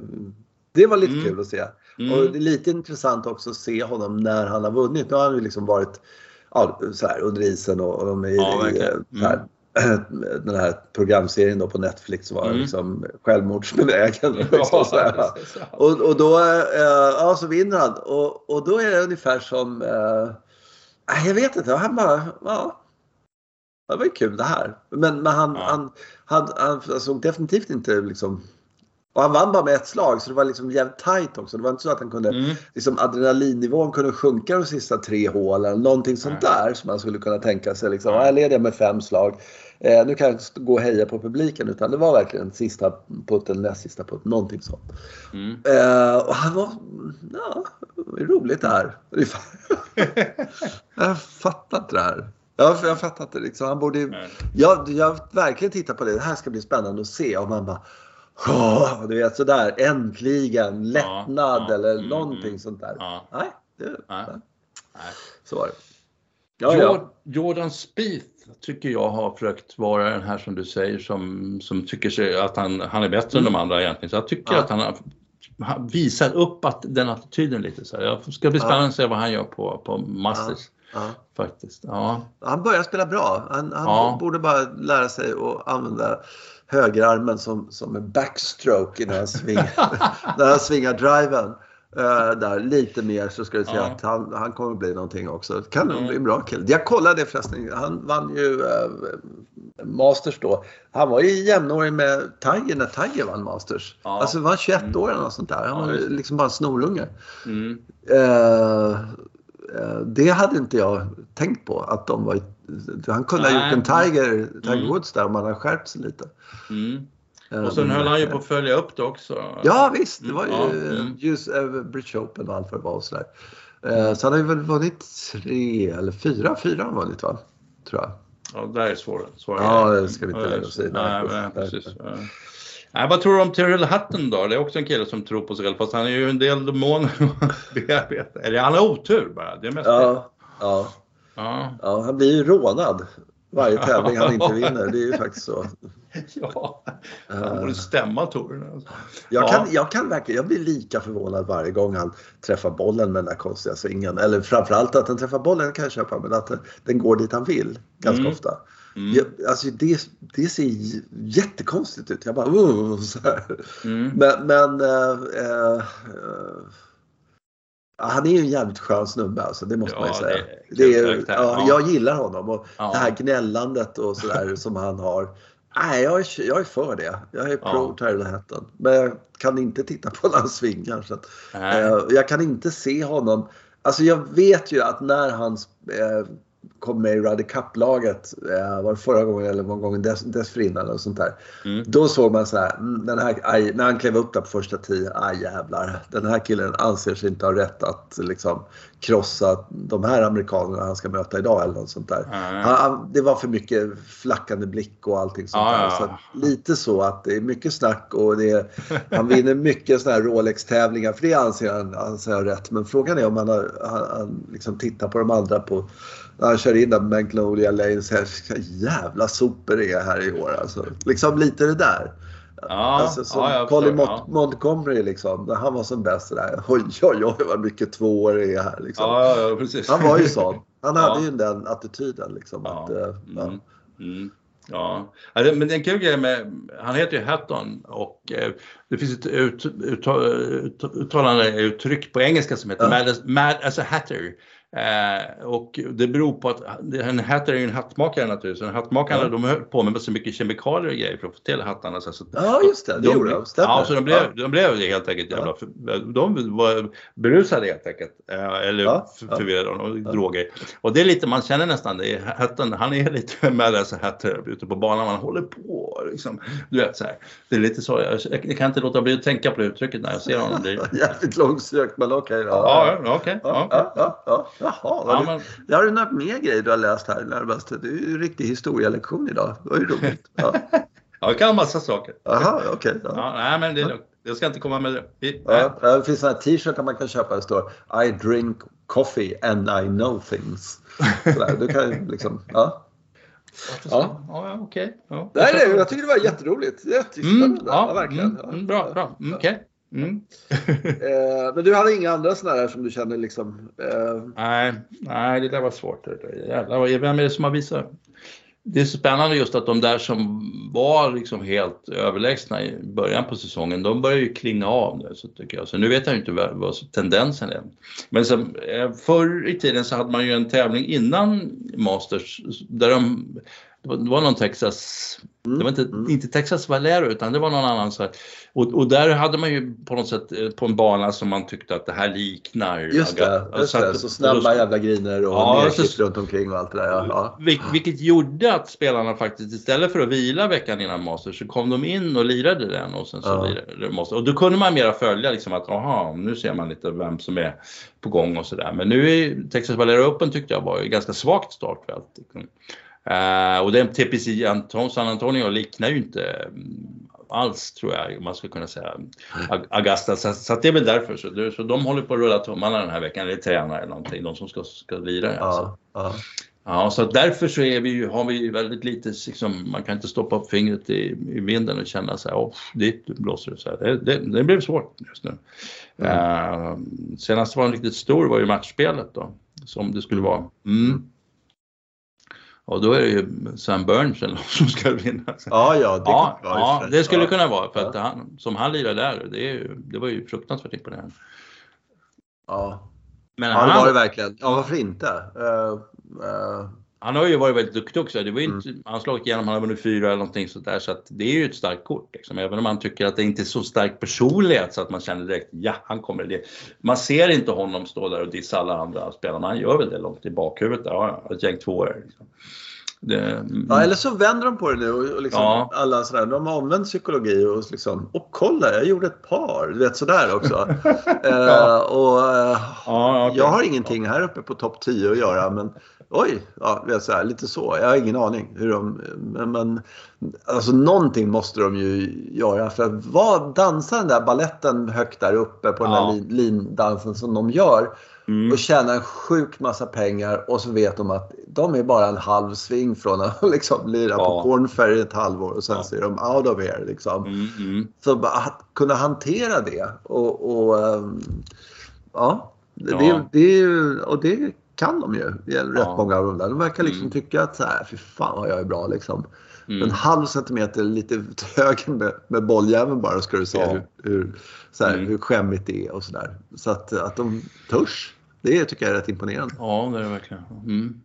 Speaker 1: det var lite mm. kul att se. Mm. Och det är lite intressant också att se honom när han har vunnit. Nu har han ju liksom varit ja, så här, under isen och, och de är ja, i, här, den här programserien då på Netflix var mm. liksom självmordsbenägen. Liksom, ja, och, och då äh, ja, så vinner han och, och då är det ungefär som, äh, jag vet inte, han bara, ja, det var ju kul det här. Men, men han, ja. han, han, han, han såg definitivt inte liksom och han vann bara med ett slag så det var liksom jävligt tight också. Det var inte så att han kunde, mm. liksom adrenalinnivån kunde sjunka de sista tre hålen. någonting sånt Nej. där som man skulle kunna tänka sig. Liksom, här leder jag med fem slag. Eh, nu kan jag inte gå och heja på publiken utan det var verkligen sista putten, näst sista putten, någonting sånt. Mm. Eh, och han var, ja, det är roligt det här. jag fattar inte det här. Jag, jag fattar inte liksom. Han borde, jag, jag verkligen tittat på det. Det här ska bli spännande att se. Och man bara Oh, du vet sådär, äntligen, lättnad ja, eller mm, någonting mm, sånt där. Ja. Nej, det, nej. nej. Så var det.
Speaker 2: Ja, ja. Jordan Spieth tycker jag har försökt vara den här som du säger som, som tycker sig att han, han är bättre mm. än de mm. andra egentligen. Så jag tycker att han har visat upp att den attityden lite. Så jag ska bli spännande att se vad han gör på, på Masters. Faktiskt. Ja.
Speaker 1: Han börjar spela bra. Han, han borde bara lära sig att använda högerarmen som, som en backstroke när han svingar, när han svingar driven. Uh, där lite mer så ska du säga ja. att han, han kommer bli någonting också. Kan mm. bli en bra kille. Jag kollade förresten, han vann ju uh, Masters då. Han var ju jämnårig med Tiger när Tiger vann Masters. Ja. Alltså var 21 mm. år eller något sånt där. Han var liksom bara en snorunge. Mm. Uh, det hade inte jag tänkt på att de var han kunde Nej. ha gjort en Tiger, Tiger mm. Woods där om han hade skärpt sig lite.
Speaker 2: Mm. Eh, och sen höll han ju på att följa upp det också.
Speaker 1: Ja visst, det var ju mm. mm. just uh, British Open och allt vad det var och sådär. Uh, så han har ju väl vunnit tre eller fyra, fyra har han vunnit va? Tror jag.
Speaker 2: Ja, det är svårt. svårare.
Speaker 1: Ja, det ska vi inte lägga oss i.
Speaker 2: Nej, precis. Nej, vad tror du om Tyrrell Hutton då? Det är också en kille som tror på sig själv fast han är ju en del demoner att bearbeta. Eller han har otur bara. Det är mest
Speaker 1: ja, ja. Ja. ja, han blir ju rånad varje tävling han inte vinner. Det är ju faktiskt så.
Speaker 2: Ja, han borde stämma Toren. Alltså.
Speaker 1: Jag, kan, jag kan verkligen, jag blir lika förvånad varje gång han träffar bollen med den där konstiga svingen. Eller framförallt att han träffar bollen kan jag köpa, men att den går dit han vill ganska mm. ofta. Mm. Jag, alltså det, det ser jättekonstigt ut. Jag bara uh, så mm. Men, men äh, äh, han är ju en jävligt skön snubbe alltså, det måste ja, man ju säga. Det, det är, ja, Jag gillar honom och ja. det här gnällandet och sådär som han har. Nej, jag är, jag är för det. Jag är pro ja. Hatton. Men jag kan inte titta på när han svingar. Så att, eh, jag kan inte se honom. Alltså jag vet ju att när han eh, kom med i Ruddy Cup-laget, eh, var det förra gången eller någon gång dess, dessförinnan eller sånt där. Mm. Då såg man så här, mm, den här aj, när han klev upp där på första tio, aj jävlar. Den här killen anser sig inte ha rätt att liksom krossa de här amerikanerna han ska möta idag eller något sånt där. Mm. Han, det var för mycket flackande blick och allting sånt ah, där. Så lite så att det är mycket snack och det är, han vinner mycket sådana här Rolex-tävlingar för det anser han, anser han rätt. Men frågan är om han, har, han, han liksom tittar på de andra på han kör in där Magnolia Lane så här, jävla sopor det är här i år alltså. Liksom lite det där. Ja, alltså, som ja, Colin Mont ja. Montgomery liksom, när han var som bäst där. Oj, oj, oj vad mycket tvåor det är här liksom.
Speaker 2: Ja, ja, precis.
Speaker 1: Han var ju sån. Han hade ju den attityden liksom. Att, uh,
Speaker 2: mm. Mm. Ja, alltså, men det är en kul grej med, han heter ju Hatton och eh, det finns ett ut, ut, ut, uttalande uttryck på engelska som heter ja. mad, mad as a hatter. Eh, och det beror på att en hatter är ju en hattmakare naturligtvis. En hattmakarna ja. de höll på med så mycket kemikalier och grejer för att få till hattarna. Så
Speaker 1: ja just det, det de, gjorde de.
Speaker 2: Ja, så de blev, ja. de blev helt enkelt jävla, för, de var berusade helt enkelt. Eh, eller ja. förvirrade och ja. droger. Och det är lite, man känner nästan det. Hatten, han är lite med dessa hatter ute på banan. Man håller på liksom. Du vet så här. Det är lite så. Jag, jag kan inte låta bli att tänka på det uttrycket när jag ser honom.
Speaker 1: Jävligt långsökt men okej
Speaker 2: okay, Ja, ja, okej. Okay,
Speaker 1: ja, ja, ja. Jaha, ja, men... det, har du några mer grejer du har läst här närmast? Det är ju en riktig historielektion idag. Det var ju roligt. Ja.
Speaker 2: ja, jag kan massa saker.
Speaker 1: Jaha, okej. Okay,
Speaker 2: ja. ja. nej, men det är lugnt. jag ska inte komma med det.
Speaker 1: Ja, det finns sådana t-shirtar man kan köpa. Det står I drink coffee and I know things. Sådär, du kan liksom, ja.
Speaker 2: Ja, ja okej. Okay. Ja.
Speaker 1: Nej, nej, jag tycker det var jätteroligt. Jättespännande. Mm, ja, ja, verkligen.
Speaker 2: Mm, bra, bra. Mm. Okay. Mm.
Speaker 1: eh, men du hade inga andra sådana där som du känner liksom? Eh...
Speaker 2: Nej, nej, det där var svårt. Jävlar, vem är det som har visat? Det är så spännande just att de där som var liksom helt överlägsna i början på säsongen, de börjar ju klinga av nu så tycker jag. Så nu vet jag inte vad, vad tendensen är. Men så, eh, förr i tiden så hade man ju en tävling innan Masters där de det var, det var någon Texas, mm. det var inte, mm. inte Texas Valero utan det var någon annan så här, och, och, där hade man ju på något sätt eh, på en bana som man tyckte att det här liknar.
Speaker 1: Just det, just det. så snabba jävla griner och ja, nerkipp runt omkring och allt det där. Ja.
Speaker 2: Vil, vilket gjorde att spelarna faktiskt istället för att vila veckan innan Masters så kom de in och lirade den och sen så ja. lirade Masters. Och då kunde man mera följa liksom att aha, nu ser man lite vem som är på gång och sådär. Men nu i Texas Valero Open tyckte jag var ju ganska svagt startfält. Uh, och den TPC Anton, San Antonio liknar ju inte mm, alls tror jag man ska kunna säga Augusta. Så, så det är väl därför. Så, så de håller på att rulla tummarna den här veckan, eller tränar eller någonting, de som ska, ska lira. Ja, alltså. ja. ja, så därför så är vi, har vi väldigt lite, liksom, man kan inte stoppa upp fingret i, i vinden och känna så här, oh, dit blåser det. Så här. Det, det, det blev svårt just nu. Mm. Uh, senast var en riktigt stor var ju matchspelet då, som det skulle vara. Mm. Och då är det ju Sam Burns som ska vinna.
Speaker 1: Ja, ja,
Speaker 2: det, ja, ja, det skulle kunna vara för att han, som han lirar där, det, är, det var ju fruktansvärt imponerande.
Speaker 1: Ja, Men ja det var det verkligen. Ja, varför inte? Uh,
Speaker 2: uh, han har ju varit väldigt duktig också. Det var inte, mm. Han slagit igenom, han har vunnit fyra eller någonting sådär. Så att det är ju ett starkt kort. Liksom. Även om man tycker att det inte är så stark personlighet så att man känner direkt, ja han kommer det. Man ser inte honom stå där och dissa alla andra spelare. Man gör väl det långt i bakhuvudet. Ja, ett gäng tvåor. Liksom.
Speaker 1: Det, ja, eller så vänder de på det nu och liksom ja. alla sådär, de har omvänt psykologi och liksom, och kolla jag gjorde ett par, du vet sådär också. ja. uh, och uh, ja, okay. Jag har ingenting här uppe på topp 10 att göra men oj, ja, vet så här, lite så. Jag har ingen aning hur de, men, men alltså någonting måste de ju göra för vad, dansa den där balletten högt där uppe på den där lindansen som de gör mm. och tjäna en sjuk massa pengar och så vet de att de är bara en halv sving från att liksom lira ja. på Corn Ferry ett halvår och sen ja. så är de out of here. Liksom. Mm, mm. Så att kunna hantera det och, och um, ja, det, ja. Det, det, och det kan de ju i rätt ja. många rundor. De verkar liksom mm. tycka att så här, fy fan vad jag är bra liksom. Mm. En halv centimeter lite höger med, med bolljäveln bara ska du se ja. hur, hur, så här, mm. hur skämmigt det är och sådär. Så att, att de törs, det tycker jag är rätt imponerande.
Speaker 2: Ja, det är det verkligen. Mm.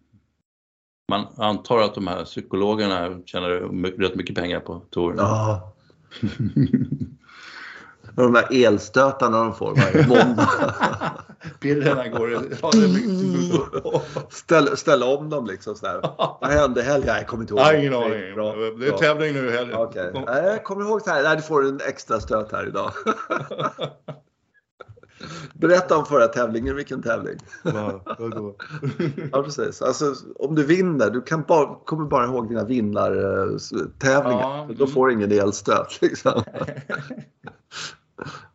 Speaker 2: Man antar att de här psykologerna tjänar rätt mycket pengar på touren.
Speaker 1: Ja. de där elstötarna de får varje måndag.
Speaker 2: Pirrarna går.
Speaker 1: ställ, ställ om dem liksom sådär. Vad hände i helgen? Jag kommer inte ihåg.
Speaker 2: Har ingen aning. Bra. Det är tävling nu i helgen.
Speaker 1: Okay. Jag kommer ihåg så här. Nej, du får en extra stöt här idag. Berätta om förra tävlingen. Vilken tävling? ja, precis. Alltså, om du vinner, du kan bara, kommer bara ihåg dina vinnartävlingar. Ja. Då får du ingen elstöt. Liksom.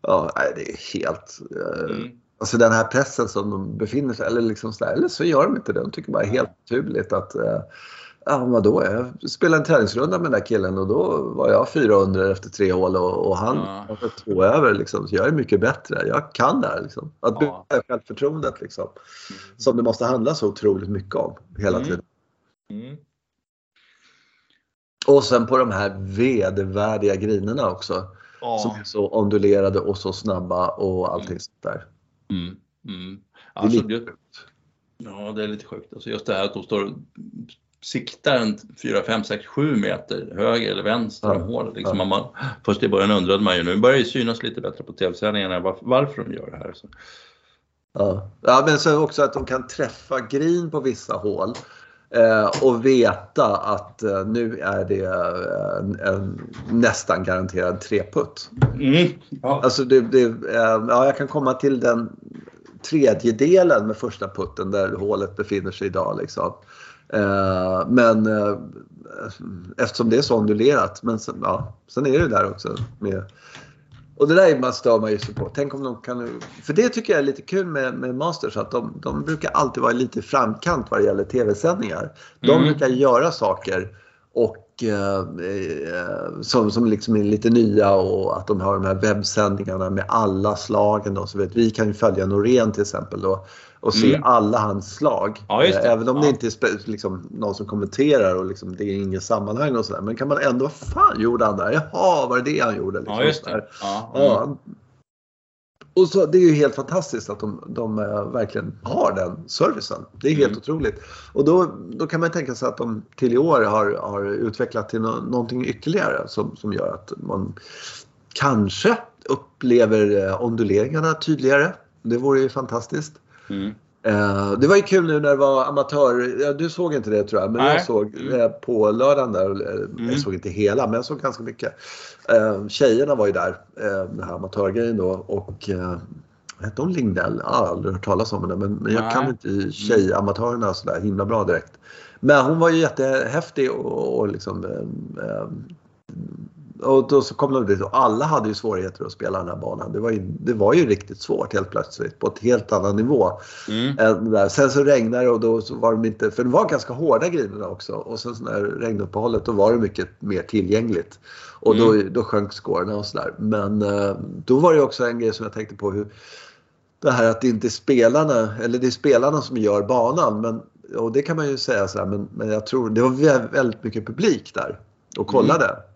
Speaker 1: ja, det är helt... Eh, mm. Alltså den här pressen som de befinner sig eller liksom så där, eller så gör de inte det. De tycker bara helt naturligt att eh, Ja, vadå? Jag spelade en träningsrunda med den där killen och då var jag 400 efter tre hål och, och han ja. var två över. Liksom. Så jag är mycket bättre. Jag kan det här. Liksom. Att bygga ja. självförtroendet liksom. Mm. Som det måste handla så otroligt mycket om hela mm. tiden. Mm. Och sen på de här vedervärdiga grinerna också. Ja. Som är så ondulerade och så snabba och allting mm. sånt där.
Speaker 2: Mm. Mm. Alltså, det är lite Ja, det är lite sjukt. Alltså just det här att de står siktar en 4, 5, 6, 7 meter höger eller vänster ja. om hålet. Liksom ja. man, först i början undrade man ju, nu börjar det synas lite bättre på tv-sändningarna varför, varför de gör det här. Så.
Speaker 1: Ja. ja, men så också att de kan träffa green på vissa hål eh, och veta att eh, nu är det eh, en, en nästan garanterad treputt. Mm. Ja. Alltså det, det, eh, ja, jag kan komma till den tredjedelen med första putten där hålet befinner sig idag. Liksom. Eh, men eh, eftersom det är så ondulerat. Men sen, ja, sen är det där också med Och det där man stör man ju sig på. Tänk om de kan... För det tycker jag är lite kul med, med Masters att de, de brukar alltid vara lite i framkant vad det gäller tv-sändningar. De mm. brukar göra saker och eh, eh, som, som liksom är lite nya och att de har de här webbsändningarna med alla slagen. Då. Så vet, vi kan ju följa Norén till exempel då, och se mm. alla hans slag. Ja, Även om ja. det inte är liksom, någon som kommenterar och liksom, det är inget sammanhang och sådär. Men kan man ändå, vad fan gjorde han där? Jaha, var det det han gjorde? Liksom,
Speaker 2: ja, just det. Ja, mm.
Speaker 1: Och så, det är ju helt fantastiskt att de, de uh, verkligen har den servicen. Det är helt mm. otroligt. Och då, då kan man tänka sig att de till i år har, har utvecklat till no någonting ytterligare som, som gör att man kanske upplever uh, onduleringarna tydligare. Det vore ju fantastiskt. Mm. Uh, det var ju kul nu när det var amatör, ja, du såg inte det tror jag, men Nej. jag såg mm. på lördagen där, mm. jag såg inte hela men jag såg ganska mycket. Uh, tjejerna var ju där, uh, den här amatörgrejen då och uh, hette hon Lindell? Jag har aldrig hört talas om henne men, men jag kan inte tjejamatörerna sådär himla bra direkt. Men hon var ju jättehäftig och, och liksom och då så kom de dit och alla hade ju svårigheter att spela den här banan. Det var ju, det var ju riktigt svårt helt plötsligt på ett helt annan nivå. Mm. Sen så regnade det och då så var de inte, för det var ganska hårda grinerna också. Och sen så när regnuppehållet då var det mycket mer tillgängligt. Och då, mm. då sjönk scorerna och sådär. Men eh, då var det också en grej som jag tänkte på hur det här att det inte är spelarna, eller det är spelarna som gör banan. Men, och det kan man ju säga sådär, men, men jag tror det var väldigt mycket publik där och kollade. Mm.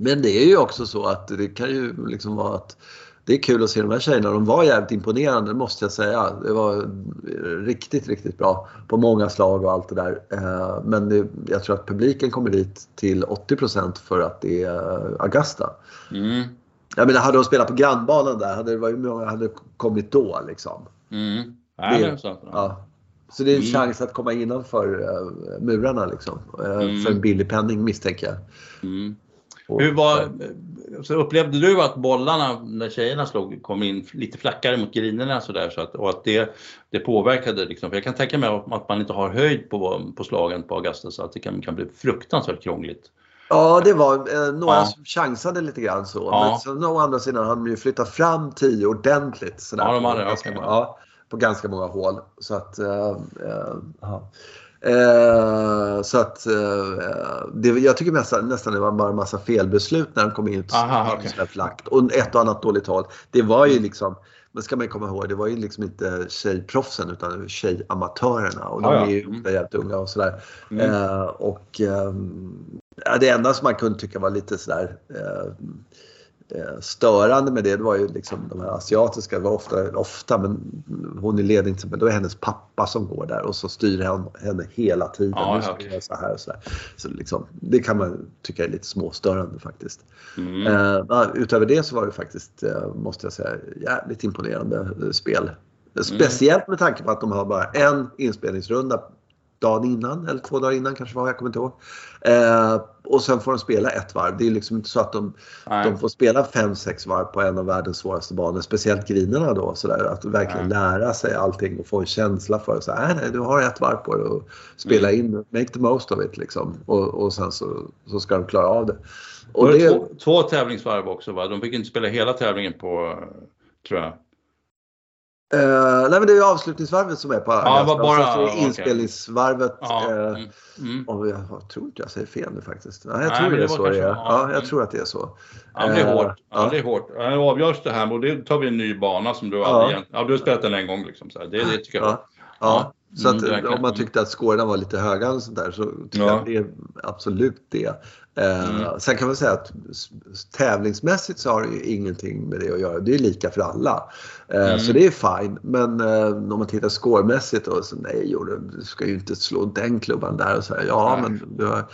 Speaker 1: Men det är ju också så att det kan ju liksom vara att det är kul att se de här tjejerna. De var jävligt imponerande måste jag säga. Det var riktigt, riktigt bra på många slag och allt det där. Eh, men det, jag tror att publiken kommer dit till 80% för att det är Augusta. Mm. Jag menar, hade de spelat på grannbanan där hade det varit många hade kommit då liksom.
Speaker 2: Mm. Ja, det, så.
Speaker 1: Ja. Så det är en mm. chans att komma innanför uh, murarna liksom. Mm. För en billig penning misstänker jag. Mm.
Speaker 2: Hur var, så upplevde du att bollarna när tjejerna slog kom in lite flackare mot grinerna så där, så att, och att det, det påverkade liksom, för jag kan tänka mig att man inte har höjd på, på slagen på Augusta så att det kan, kan bli fruktansvärt krångligt.
Speaker 1: Ja, det var eh, några ja. som chansade lite grann så. Ja. Men sen å andra sidan hade de ju flyttat fram 10 ordentligt. Sådär, ja, de hade, på, ganska, okay. ja, på ganska många hål. Så att, uh, uh, Eh, så att eh, det, jag tycker nästan, nästan det var bara en massa felbeslut när de kom in
Speaker 2: Aha, okay.
Speaker 1: flackt. Och ett och annat dåligt håll. Det var ju liksom, men ska man komma ihåg, det var ju liksom inte tjejproffsen utan tjejamatörerna. Och de ah, ja. är ju mm. jävligt unga och sådär. Mm. Eh, och ehm, det enda som man kunde tycka var lite sådär Eh, störande med det, det var ju liksom de här asiatiska, det var ofta, ofta men hon i ledning till då är hennes pappa som går där och så styr han henne hela tiden. Ja, okay. så här och så, så liksom, det kan man tycka är lite småstörande faktiskt. Mm. Uh, utöver det så var det faktiskt, uh, måste jag säga, jävligt imponerande spel. Mm. Speciellt med tanke på att de har bara en inspelningsrunda dagen innan eller två dagar innan kanske var, jag kommer inte ihåg. Eh, och sen får de spela ett varv. Det är liksom inte så att de, de får spela fem, sex varv på en av världens svåraste banor. Speciellt grinerna då. Så där, att verkligen nej. lära sig allting och få en känsla för det. Så, nej, nej, du har ett varv på dig och spela mm. in. Make the most of it liksom. Och, och sen så, så ska de klara av det.
Speaker 2: Och det, det två, två tävlingsvarv också va? De fick inte spela hela tävlingen på, tror jag.
Speaker 1: Uh, nej men det är avslutningsvarvet som är på ja, Augusta. Bara, så okay. inspelningsvarvet. Ja, uh, mm, mm. Och jag, jag, tror inte jag säger fel nu faktiskt. Nej, jag nej, tror det, är så det är. Ja, ja, jag mm. tror att det är så.
Speaker 2: Ja, det är uh, hårt. Ja, det är hårt. Det avgörs det här och det tar vi en ny bana som du aldrig ja. du har spelat den en gång liksom. Så det, det tycker jag.
Speaker 1: Ja. Så att, mm, om man tyckte att scorerna var lite höga och sånt där så tycker jag det är absolut det. Mm. sen kan man säga att tävlingsmässigt så har det ju ingenting med det att göra. Det är lika för alla. Eh, mm. Så det är fine. Men eh, om man tittar scoremässigt då, så nej, du ska ju inte slå den klubban där och säga ja, nej. men har,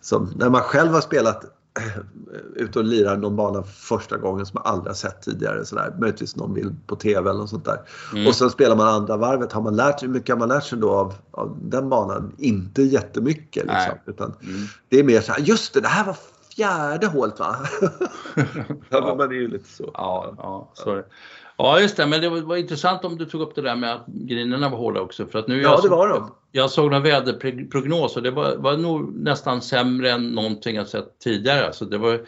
Speaker 1: som, när man själv har spelat ute och lirar någon bana första gången som man aldrig har sett tidigare. Sådär. Möjligtvis någon bild på TV eller något sånt där. Mm. Och sen spelar man andra varvet. Har man lärt sig, hur mycket har man lärt sig då av, av den banan? Inte jättemycket. Liksom, utan mm. Det är mer så här, just det, det här var fjärde hålet va? ja, man är ju lite så.
Speaker 2: Ja, ja, så Ja, just det. Men det var, intressant om du tog upp det där med att grinerna var hårda också. För att nu
Speaker 1: ja,
Speaker 2: jag
Speaker 1: det var de.
Speaker 2: Jag såg några väderprognoser. Det var, var nog nästan sämre än någonting jag sett tidigare. Så det var,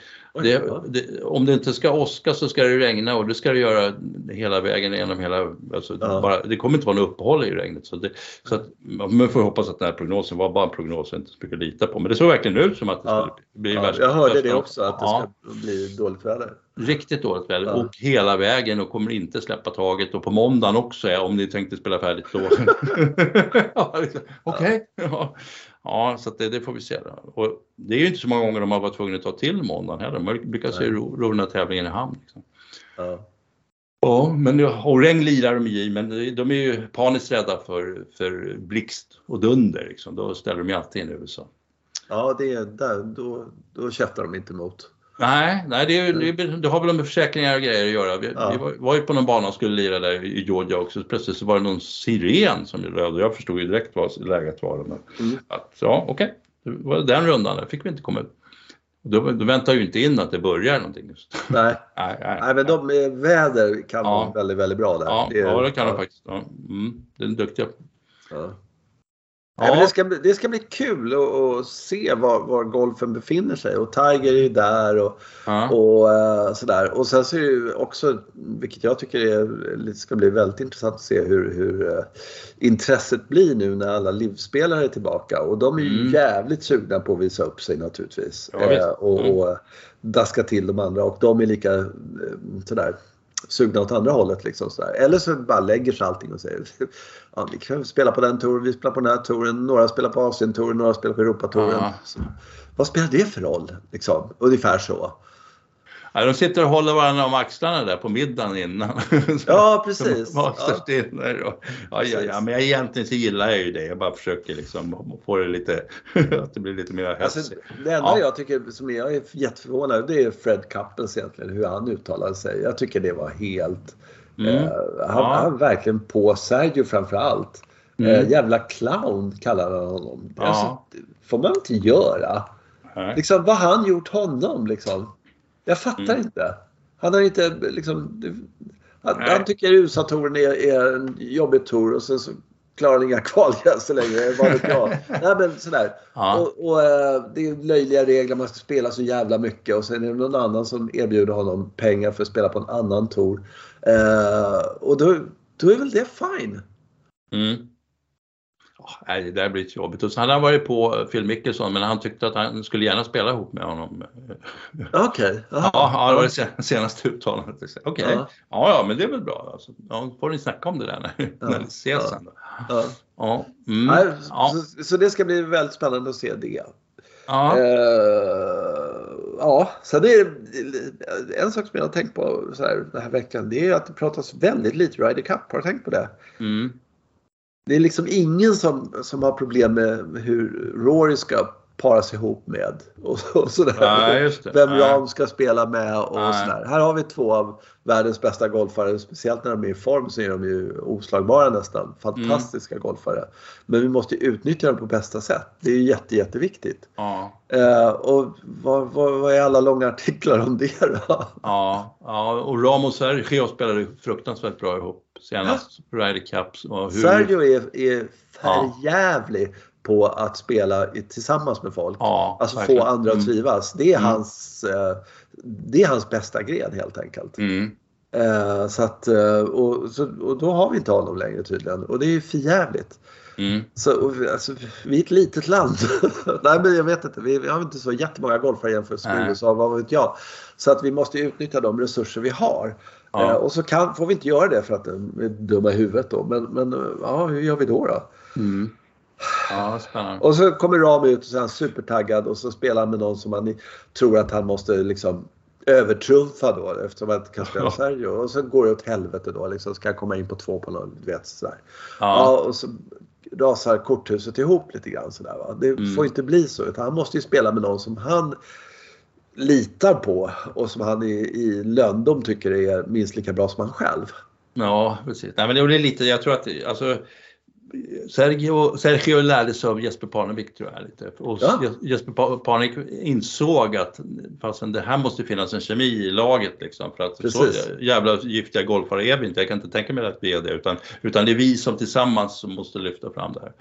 Speaker 2: Det, det, om det inte ska åska så ska det regna och det ska det göra hela vägen genom hela... Alltså ja. bara, det kommer inte vara något uppehåll i regnet. Så, det, så att, man får hoppas att den här prognosen var bara en prognos och inte så mycket lita på. Men det såg verkligen ut som att det ja. skulle bli
Speaker 1: ja, värsta. Jag hörde det också, att det ska bli dåligt väder.
Speaker 2: Riktigt dåligt väder och hela vägen och kommer inte släppa taget och på måndagen också om ni tänkte spela färdigt då. Liksom, okej. Okay. Ja, så det, det, får vi se. Då. Och det är ju inte så många gånger de har varit tvungna att ta till måndagen heller. Man brukar se ro, ro den här tävlingen i hamn. Liksom. Ja. Ja, men, regn lirar de i, men de är ju paniskt rädda för, för blixt och dunder. Liksom. Då ställer de ju alltid in i USA.
Speaker 1: Ja, det är där, då, då käftar de inte emot.
Speaker 2: Nej, nej det, är, det, det, har väl med försäkringar och grejer att göra. Vi, ja. vi var, var, ju på någon bana och skulle lira där i Georgia också. Plötsligt så var det någon siren som och jag förstod ju direkt vad läget var. Mm. att, ja, okej, okay. det var den rundan, där fick vi inte komma ut. Då, då väntar ju inte in att det börjar någonting. Just.
Speaker 1: Nej. nej, nej, nej, men de, väder kan ja. vara väldigt, väldigt bra där.
Speaker 2: Ja, det, ja, det kan de faktiskt. Ja. Mm, det är duktiga. Ja.
Speaker 1: Ja. Nej, det, ska, det ska bli kul att se var, var, golfen befinner sig och Tiger är ju där och, ja. och uh, sådär. Och sen så är det ju också, vilket jag tycker är, ska bli väldigt intressant att se hur, hur uh, intresset blir nu när alla livspelare är tillbaka. Och de är ju mm. jävligt sugna på att visa upp sig naturligtvis. Ja, uh, och, mm. och daska till de andra och de är lika sådär sugna åt andra hållet. Liksom, sådär. Eller så bara lägger sig allting och säger ja, vi kan spela på den touren, vi spelar på den här touren, några spelar på Asien-touren, några spelar på Europatouren. Ja. Vad spelar det för roll? Liksom? Ungefär så.
Speaker 2: Ja, de sitter och håller varandra om axlarna där på middagen innan.
Speaker 1: Ja, precis.
Speaker 2: ja. Och, ja, ja, ja, men egentligen så gillar jag ju det. Jag bara försöker liksom få det lite, att det blir lite mer hets. Alltså,
Speaker 1: det enda ja. jag tycker som jag är jätteförvånad det är Fred Kappens egentligen, hur han uttalade sig. Jag tycker det var helt... Mm. Eh, han, ja. han verkligen på Sergio framför allt. Mm. Eh, jävla clown kallade han honom. Ja. Alltså, får man inte göra. Liksom, vad har han gjort honom liksom? Jag fattar mm. inte. Han har inte liksom... Han, han tycker USA-touren är, är, en jobbig tour och sen så klarar han inga kvalgränser längre. Vad vet jag. Nej men sådär. Ja. Och, och, eh, det är löjliga regler, man ska spela så jävla mycket och sen är det någon annan som erbjuder honom pengar för att spela på en annan tour. Uh, och då, då är väl det fine.
Speaker 2: Mm. Nej, det där blir lite jobbigt. Och så hade han varit på Phil Mickelson men han tyckte att han skulle gärna spela ihop med honom.
Speaker 1: Okej. Okay.
Speaker 2: Ja, det var det senaste uttalandet. Okej, okay. ja. ja, men det är väl bra. Alltså, ja, får ni snacka om det där när, ja. när ni ses ja. sen. Då. Ja.
Speaker 1: Ja. Mm. Nej, ja. Så, så, det ska bli väldigt spännande att se det. Ja. Uh, ja, så det är en sak som jag har tänkt på så här, den här veckan. Det är att det pratas väldigt lite Ryder Cup. Har du tänkt på det? Mm. Det är liksom ingen som, som har problem med hur Rory ska paras ihop med. Och, och sådär.
Speaker 2: Nej,
Speaker 1: Vem Ram ska spela med och Nej. sådär. Här har vi två av världens bästa golfare. Speciellt när de är i form så är de ju oslagbara nästan. Fantastiska mm. golfare. Men vi måste utnyttja dem på bästa sätt. Det är jätte, jätteviktigt. Ja. Eh, och vad, vad, vad, är alla långa artiklar om det då?
Speaker 2: Ja, ja och Ram och Sergio spelade fruktansvärt bra ihop senast ja. Ryder Cups.
Speaker 1: hur... Sergio är, är förjävlig. Ja på att spela tillsammans med folk. Ja, alltså verkligen. få andra att mm. trivas. Det är, mm. hans, eh, det är hans bästa gren helt enkelt. Mm. Eh, så att, eh, och, så, och då har vi inte honom längre tydligen och det är ju förjävligt. Mm. Så, alltså, vi är ett litet land. Nej men jag vet inte, vi, vi har inte så jättemånga golfare jämfört med USA, vad vet jag. Så att vi måste utnyttja de resurser vi har. Ja. och så kan, får vi inte göra det för att vi är dumma i huvudet då. Men, men ja, hur gör vi då? då? Mm.
Speaker 2: Ja, spännande.
Speaker 1: Och så kommer Rami ut och så är han supertaggad och så spelar han med någon som han tror att han måste liksom övertrumfa då eftersom han inte kan spela Sergio. Och så går det åt helvete då liksom. Ska han komma in på två på någon, du vet sådär. Ja. ja. och så rasar korthuset ihop lite grann sådär va. Det mm. får inte bli så utan han måste ju spela med någon som han litar på och som han i, i löndom tycker är minst lika bra som han själv.
Speaker 2: Ja, precis. Nej, men det är lite, jag tror att alltså, Sergio, Sergio lärde sig av Jesper Parnevik tror jag lite. Och ja. Jesper Parnevik insåg att fastän det här måste finnas en kemi i laget liksom för att Precis. så jävla giftiga golfare är vi inte. Jag kan inte tänka mig att vi är det utan, utan det är vi som tillsammans som måste lyfta fram det här.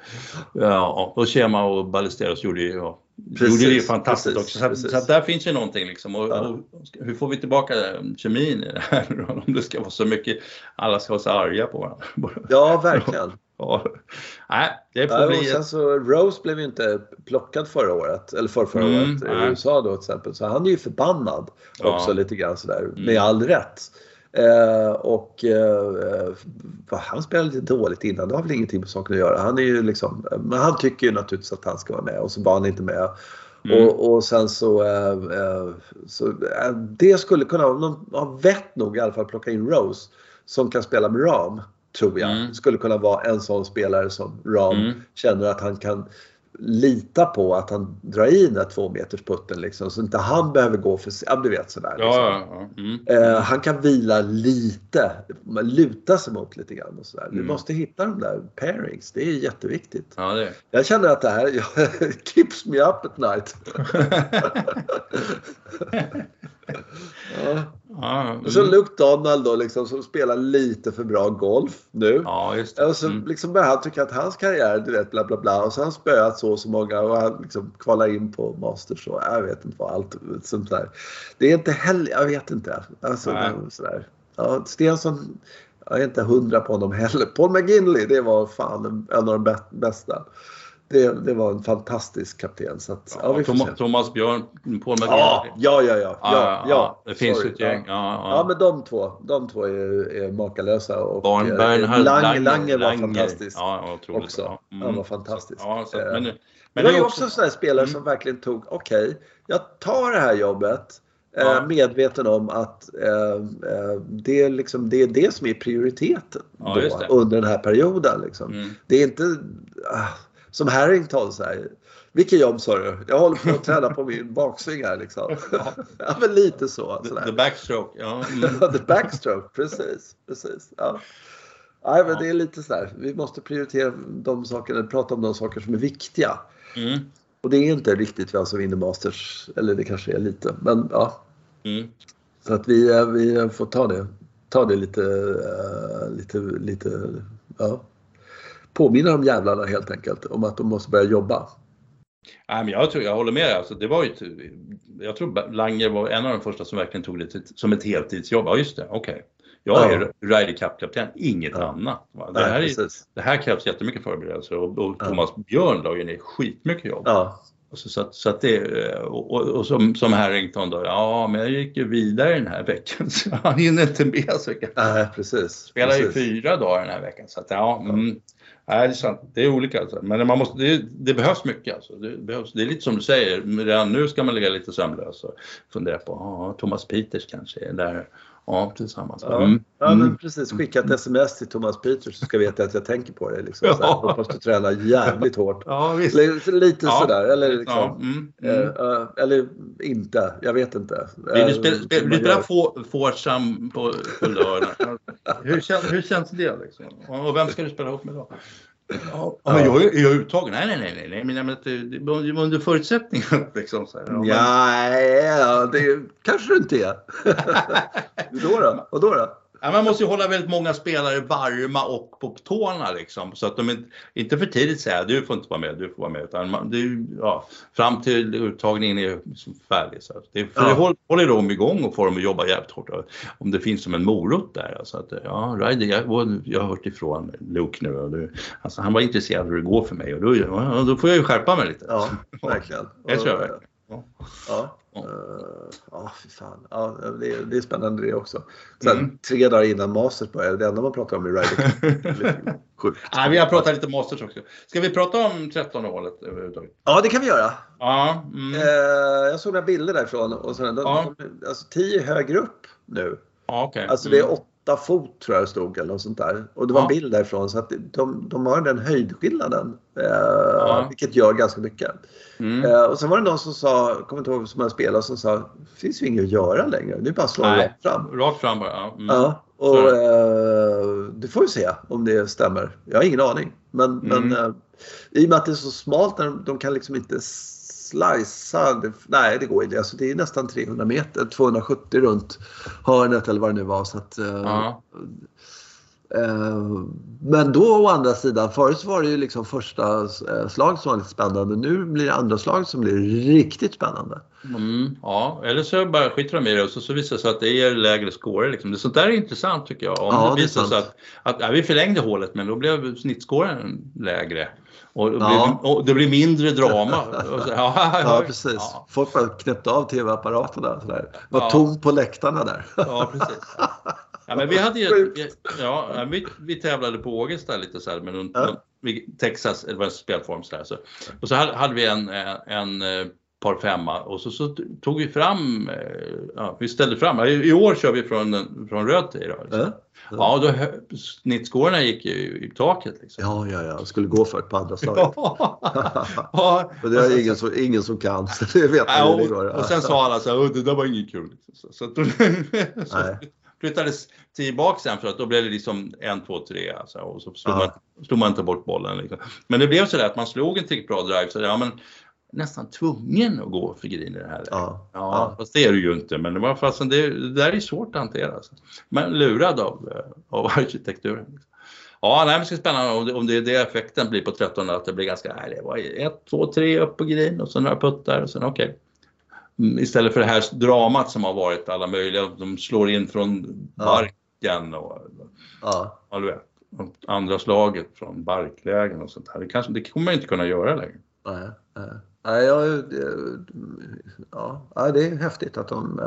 Speaker 2: Ja, och Chema och Ballesteros gjorde ju ja, Precis, gjorde det fantastiskt precis, också. Så, så där finns ju någonting liksom. Och, ja. och, hur får vi tillbaka kemin i det här? Om det ska vara så mycket, alla ska vara så arga på varandra.
Speaker 1: Ja, verkligen.
Speaker 2: Ja. Nej,
Speaker 1: det får ja, bli... sen så Rose blev ju inte plockad förra året, eller för förra mm, året i USA då till exempel. Så han är ju förbannad också lite grann sådär, mm. med all rätt. Eh, och eh, han spelade lite dåligt innan, det har väl ingenting med saken att göra. Han är ju liksom, men han tycker ju naturligtvis att han ska vara med och så var han inte med. Mm. Och, och, sen så, eh, eh så eh, det skulle kunna, de har vett nog i alla fall plocka in Rose som kan spela med Ram tror jag. Mm. Skulle kunna vara en sån spelare som Ram mm. känner att han kan lita på att han drar i den där två meters putten liksom, så inte han behöver gå för ja, du vet sådär. Liksom. Ja, ja, mm. eh, han kan vila lite, luta sig mot lite grann och sådär. Mm. Vi måste hitta de där pairings, det är jätteviktigt.
Speaker 2: Ja, det.
Speaker 1: Jag känner att det här keeps me up at night. ja. Ja. Och så Luke Donald då liksom som spelar lite för bra golf nu.
Speaker 2: Ja, just det.
Speaker 1: Och så mm. liksom börjar han tycka att hans karriär, du vet, bla bla bla. Och så har han spöat så och så många och han liksom kvalar in på Masters och jag vet inte vad allt sånt där. Det är inte heller, jag vet inte. Alltså, Nej. sådär. Ja, Stensson, jag är inte hundra på honom heller. Paul McGinley, det var fan en av de bästa det, det var en fantastisk kapten. Så att,
Speaker 2: ja, ja, Thomas, Thomas Björn, Paul McGinn.
Speaker 1: Ja, ja, ja, ja, ja, ja,
Speaker 2: Det finns ju ett gäng.
Speaker 1: Ja, ja. men de två, de två är, är makalösa. Och
Speaker 2: Barn, eh,
Speaker 1: Lange, Lange var fantastisk. Ja, otroligt. Också. Mm. Han var fantastisk. Så, så, men, eh, men det var ju också en sån här spelare mm. som verkligen tog, okej, okay, jag tar det här jobbet. Eh, ja. medveten om att eh, det, är liksom, det är det som är prioriteten ja, under den här perioden. Liksom. Mm. Det är inte... Som Harrington säger. Vilket jobb sa du? Jag håller på att träna på min baksving här liksom. Ja, men lite så.
Speaker 2: Sådär. The backstroke, ja.
Speaker 1: Mm. The backstroke, precis. precis ja. Nej, men det är lite sådär. Vi måste prioritera de sakerna, prata om de saker som är viktiga. Mm. Och det är inte riktigt vem som vinner Masters, eller det kanske är lite, men ja. Mm. Så att vi, eh, vi får ta det, ta det lite, uh, lite, lite, ja påminna de jävlarna helt enkelt om att de måste börja jobba.
Speaker 2: Nej, men jag, tror, jag håller med. Alltså, det var ju, jag tror Lange var en av de första som verkligen tog det som ett heltidsjobb. Ja, just det, okej. Okay. Jag är ja. Ryder Cup-kapten, inget ja. annat. Det här, är, det här krävs jättemycket förberedelser och, och Thomas ja. Björn la ju ner skitmycket jobb. Ja. Alltså, så, att, så att det, och, och, som, som Harrington då, ja men jag gick ju vidare den här veckan så han hinner inte med. Så jag
Speaker 1: Nej, precis.
Speaker 2: Spelar ju fyra dagar den här veckan så att ja. Mm, Nej, det är sant. Det är olika. Alltså. Men man måste, det, det, behövs mycket. Alltså. Det, behövs, det är lite som du säger, redan nu ska man ligga lite sömnlös och fundera på, ja, Thomas Peters kanske är där Ja, tillsammans.
Speaker 1: Ja, mm. ja men mm. precis. Skicka ett sms till Thomas Peters så ska veta att jag tänker på dig. Liksom. Ja. hoppas du tränar jävligt hårt.
Speaker 2: Ja, visst.
Speaker 1: Lite ja. sådär. Eller, liksom, ja. mm. Mm. eller inte. Jag vet inte.
Speaker 2: Vill du spela, spela, vill spela Foursome på, på lördag? hur, känns, hur känns det? Liksom? Och vem ska du spela ihop med då? Ja, men jag är, jag uttagen. Nej, nej, nej, nej, men det var under förutsättning. Liksom, så här.
Speaker 1: Ja, men... det kanske du inte är. då då? Och då då?
Speaker 2: Man måste ju hålla väldigt många spelare varma och på tårna liksom. Så att de inte, inte för tidigt säger du får inte vara med, du får vara med. Utan man, det, ja, fram till uttagningen är färdig. Så det, för ja. det håller, håller dem igång och får dem att jobba jävligt hårt. Om det finns som en morot där. Alltså att, ja, Ryder, jag, jag har hört ifrån Luke nu. Och du, alltså, han var intresserad av hur det går för mig och då, då får jag ju skärpa mig lite.
Speaker 1: Ja, verkligen.
Speaker 2: Det tror jag verkligen.
Speaker 1: Ja. ja. Ja, uh, fy fan. Ja, det, är, det är spännande det också. Sen, mm. Tre dagar innan Masters börjar, det enda man pratar om är Ryder
Speaker 2: Sjukt. Nej, vi har pratat lite Masters också. Ska vi prata om 13 hålet överhuvudtaget?
Speaker 1: Ja, det kan vi göra.
Speaker 2: Ja,
Speaker 1: mm. uh, jag såg några bilder därifrån och så, de, ja. alltså 10 högre upp nu.
Speaker 2: Ja, okay.
Speaker 1: Alltså det är 8 mm. fot tror jag det stod eller något sånt där. Och det var en bild därifrån så att de, de har den höjdskillnaden. Uh, ja. Vilket gör ganska mycket. Mm. Uh, och sen var det någon som sa, kommer inte ihåg som jag spelade, som sa det finns ju inget att göra längre. Det är bara att slå rakt fram.
Speaker 2: Rakt fram bara, ja.
Speaker 1: Mm. ja och uh, det får vi se om det stämmer. Jag har ingen aning. Men, mm. men uh, i och med att det är så smalt, de, de kan liksom inte slicead. Nej, det går inte. Alltså, det är nästan 300 meter, 270 runt hörnet eller vad det nu var. Så att, uh, ja. Men då å andra sidan, förut var det ju liksom första slag som var lite spännande. Nu blir det andra slag som blir riktigt spännande.
Speaker 2: Mm, ja, eller så bara skiter de i det och så, så visar det sig att det ger lägre score. Liksom. Det, sånt där är intressant tycker jag. Om ja, det visar sig att, att ja, vi förlängde hålet men då blev snittscoren lägre. Och det, ja. blir, och det blir mindre drama.
Speaker 1: Ja, precis. Folk bara knäppte av tv-apparaterna. Var ja. tomt på läktarna där.
Speaker 2: Ja, precis. Ja, men vi, hade ju, ja, vi, vi tävlade på Ågesta lite så här med någon, ja. Texas, det var en spelform så här. Så, och så hade, vi en, en, en eh, par femma och så, så tog vi fram, eh, ja, vi ställde fram, i, år kör vi från, från röd till idag. Liksom. Ja, då snittscorerna gick ju i taket. Liksom.
Speaker 1: Ja, ja, ja, skulle gå för ett på andra slaget. ja. Men det är ingen som, ingen som kan, så det vet
Speaker 2: ja, och, det och sen sa alla så här, det där var inget kul. Liksom. Så, så, så flyttades tillbaka sen för att då blev det liksom en, två, tre alltså, och så slog, man, slog man inte bort bollen. Liksom. Men det blev så där att man slog en tillräckligt bra drive så ja, men nästan tvungen att gå för green i det här läget. Ja, ja. Fast det är du ju inte, men det, var fastän det, det där är svårt att hantera. Alltså. Men lurad av, eh, av arkitekturen. Ja, nej, men det ska spännande om det, om det är det effekten blir på 13 att det blir ganska, nej, det var ett, två, tre upp på green och så några puttar och sen okej. Okay. Mm, istället för det här dramat som har varit alla möjliga, de slår in från barken och ja. ja, vet, andra slaget från barklägen och sånt här. Det, kanske, det kommer man inte kunna göra längre.
Speaker 1: Nej, nej. Nej, jag, ja, det är häftigt att de,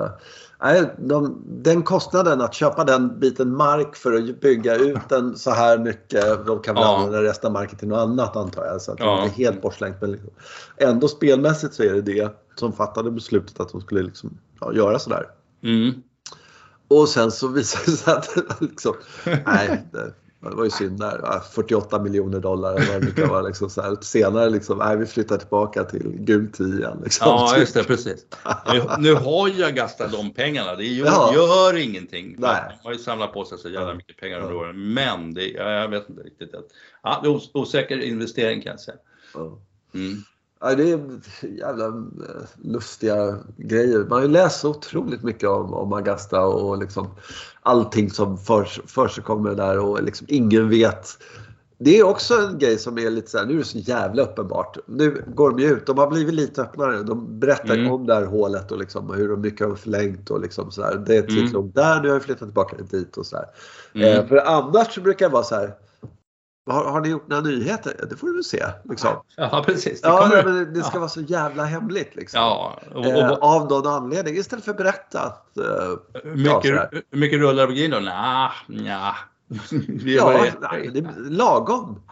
Speaker 1: nej, de... Den kostnaden att köpa den biten mark för att bygga ut den så här mycket. De kan väl ja. använda resten av marken till något annat antar jag. Så att ja. det är helt bortslängt. Men liksom, ändå spelmässigt så är det det som fattade beslutet att de skulle liksom, ja, göra sådär. Mm. Och sen så visade det sig att liksom, nej, det, var ju synd där. 48 miljoner dollar eller det kan vara. Liksom så här. Senare liksom, nej, vi flyttar tillbaka till gul 10 igen. Liksom.
Speaker 2: Ja, just det, precis. Nu, nu har ju Augusta de pengarna. Det gör, ja. gör ingenting. Nej. De har ju samlat på sig så jävla mycket pengar under åren. Men det, jag vet inte riktigt. Ja, det är osäker investering kan jag säga.
Speaker 1: Mm. Ja, det är jävla eh, lustiga grejer. Man har ju läst så otroligt mycket om, om Augusta och liksom allting som för, där och liksom ingen vet. Det är också en grej som är lite så här, nu är det så jävla uppenbart. Nu går de ju ut, de har blivit lite öppnare. De berättar mm. om det här hålet och liksom hur mycket de har förlängt och liksom så här. Det är ett mm. där, nu har jag flyttat tillbaka dit och så här. Mm. Eh, för annars så brukar det vara så här har, har, ni gjort några nyheter? Det får du väl se. Liksom.
Speaker 2: Ja, precis.
Speaker 1: Det, ja, men det ska ja. vara så jävla hemligt. Liksom. Ja, och, och, eh, av någon anledning. Istället för att.
Speaker 2: Eh, mycket, ja, mycket rullar på green då? Nja, nja.
Speaker 1: ja, nej, det är lagom.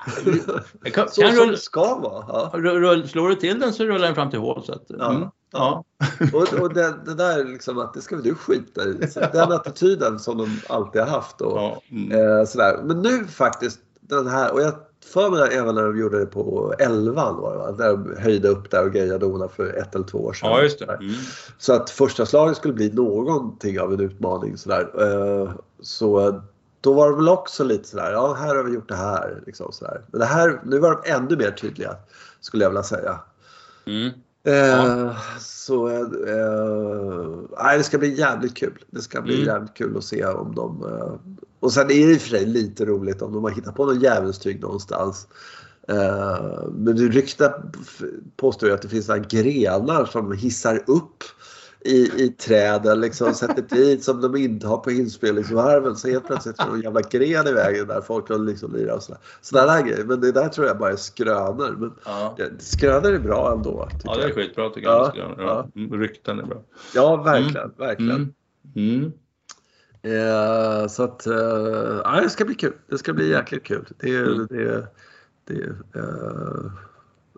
Speaker 1: Kan, så kan som det ska vara. Ja.
Speaker 2: Rull, slår du till den så rullar den fram till hål. Så att, ja. Mm,
Speaker 1: ja. och, och det, det, där liksom att det ska väl du skita i. Den attityden som de alltid har haft. Och, ja. mm. eh, sådär. Men nu faktiskt den här, och jag för mig även när de gjorde det på 11 var det va? Där de höjde upp där och grejade Ona för ett eller två år sedan.
Speaker 2: Ja, just det. Mm.
Speaker 1: Så att första slaget skulle bli någonting av en utmaning sådär. Eh, så då var det väl också lite sådär, ja här har vi gjort det här. Liksom sådär. Men det här, nu var de ännu mer tydliga skulle jag vilja säga. Mm. Eh, så eh, det ska bli jävligt kul. Det ska bli mm. jävligt kul att se om de... Eh, och sen är det i och för sig lite roligt om de har hittat på någon djävulstyg någonstans. Eh, men ryktet påstår ju att det finns några grenar som hissar upp i, i träden liksom sätter dit som de inte har på inspelningsvarven så helt plötsligt är det en jävla gren i vägen där folk kan liksom lira och sådär. Sådana där grejer. Men det där tror jag bara är skrönor. Men ja. skrönor är bra ändå.
Speaker 2: Ja det är skitbra tycker jag. Ja, ja. ja. Rykten är bra.
Speaker 1: Ja verkligen, mm. verkligen. Mm. Mm. Eh, så att, eh, ja, det ska bli kul. Det ska bli jäkligt kul. Det, mm. det, det, eh,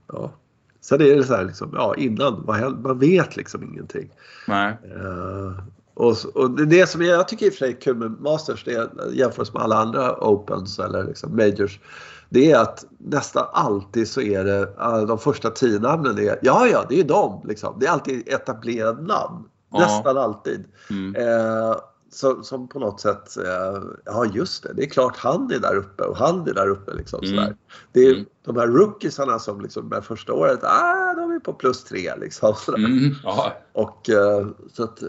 Speaker 1: ja. Sen är det så här liksom, ja innan, man vet liksom ingenting.
Speaker 2: Nej.
Speaker 1: Uh, och, och det som jag tycker i och för sig är kul med Masters, det är, jämfört med alla andra Opens eller liksom Majors, det är att nästan alltid så är det, de första tio namnen är, ja ja det är de liksom. Det är alltid etablerade namn. Ja. Nästan alltid. Mm. Uh, som, som på något sätt, eh, ja just det, det är klart han är där uppe och han är där uppe. Liksom, mm. sådär. Det är mm. de här rookiesarna som liksom med första året, ah, de är på plus tre. Liksom, mm. Och eh, så att, det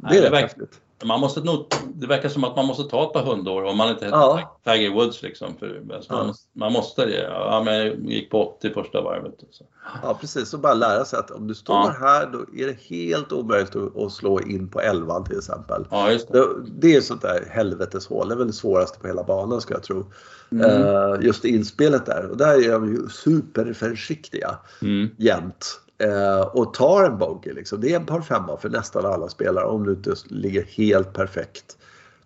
Speaker 2: Nej, är rätt häftigt man måste nog, det verkar som att man måste ta ett par hundår om man inte heter ja. Tiger Woods. Liksom, för, alltså ja. man, man, måste det. Ja, men jag gick på 80 första varvet. Så.
Speaker 1: Ja precis, och bara lära sig att om du står ja. här då är det helt omöjligt att, slå in på 11 till exempel.
Speaker 2: Ja, just det.
Speaker 1: det är sånt där helveteshål, det är väl det svåraste på hela banan ska jag tro. Mm. Uh, just inspelet där. Och där är de ju superförsiktiga mm. jämt eh, och tar en bogey. Liksom. Det är en par femma för nästan alla spelare om du inte ligger helt perfekt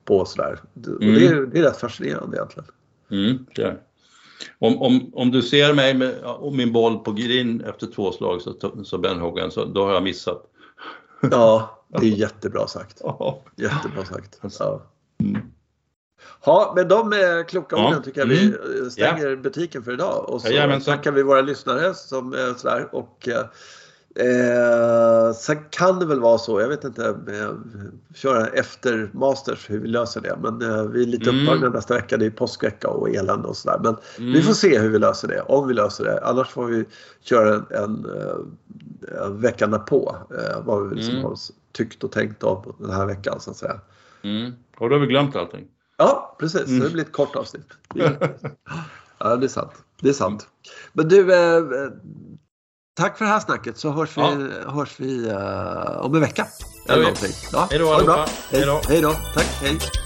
Speaker 1: på sådär. Mm. Och det, är, det är rätt fascinerande egentligen.
Speaker 2: Mm, det om, om, om du ser mig med och min boll på green efter två slag så, så Ben Hogan, så då har jag missat.
Speaker 1: Ja, det är jättebra sagt. Jättebra sagt. Ja. Mm. Ja, med de eh, kloka orden tycker jag vi mm. stänger ja. butiken för idag. Och så ja, tackar vi våra lyssnare som är sådär. Och, eh, sen kan det väl vara så, jag vet inte, eh, köra efter Masters hur vi löser det. Men eh, vi är lite mm. upptagna nästa vecka, det är påskvecka och elände och sådär. Men mm. vi får se hur vi löser det, om vi löser det. Annars får vi köra en, en, eh, en vecka därpå. Eh, vad vi liksom mm. har tyckt och tänkt om den här veckan så att säga.
Speaker 2: Mm. Och då har vi glömt allting.
Speaker 1: Ja, precis. Mm. Det blir ett kort avsnitt. ja, det är sant. Det är sant. Men du, eh, tack för det här snacket så hörs ja. vi, hörs vi eh, om en vecka. Eller någonting.
Speaker 2: Ja, hej då allihopa.
Speaker 1: Hej då. Hej då. Tack. Hej.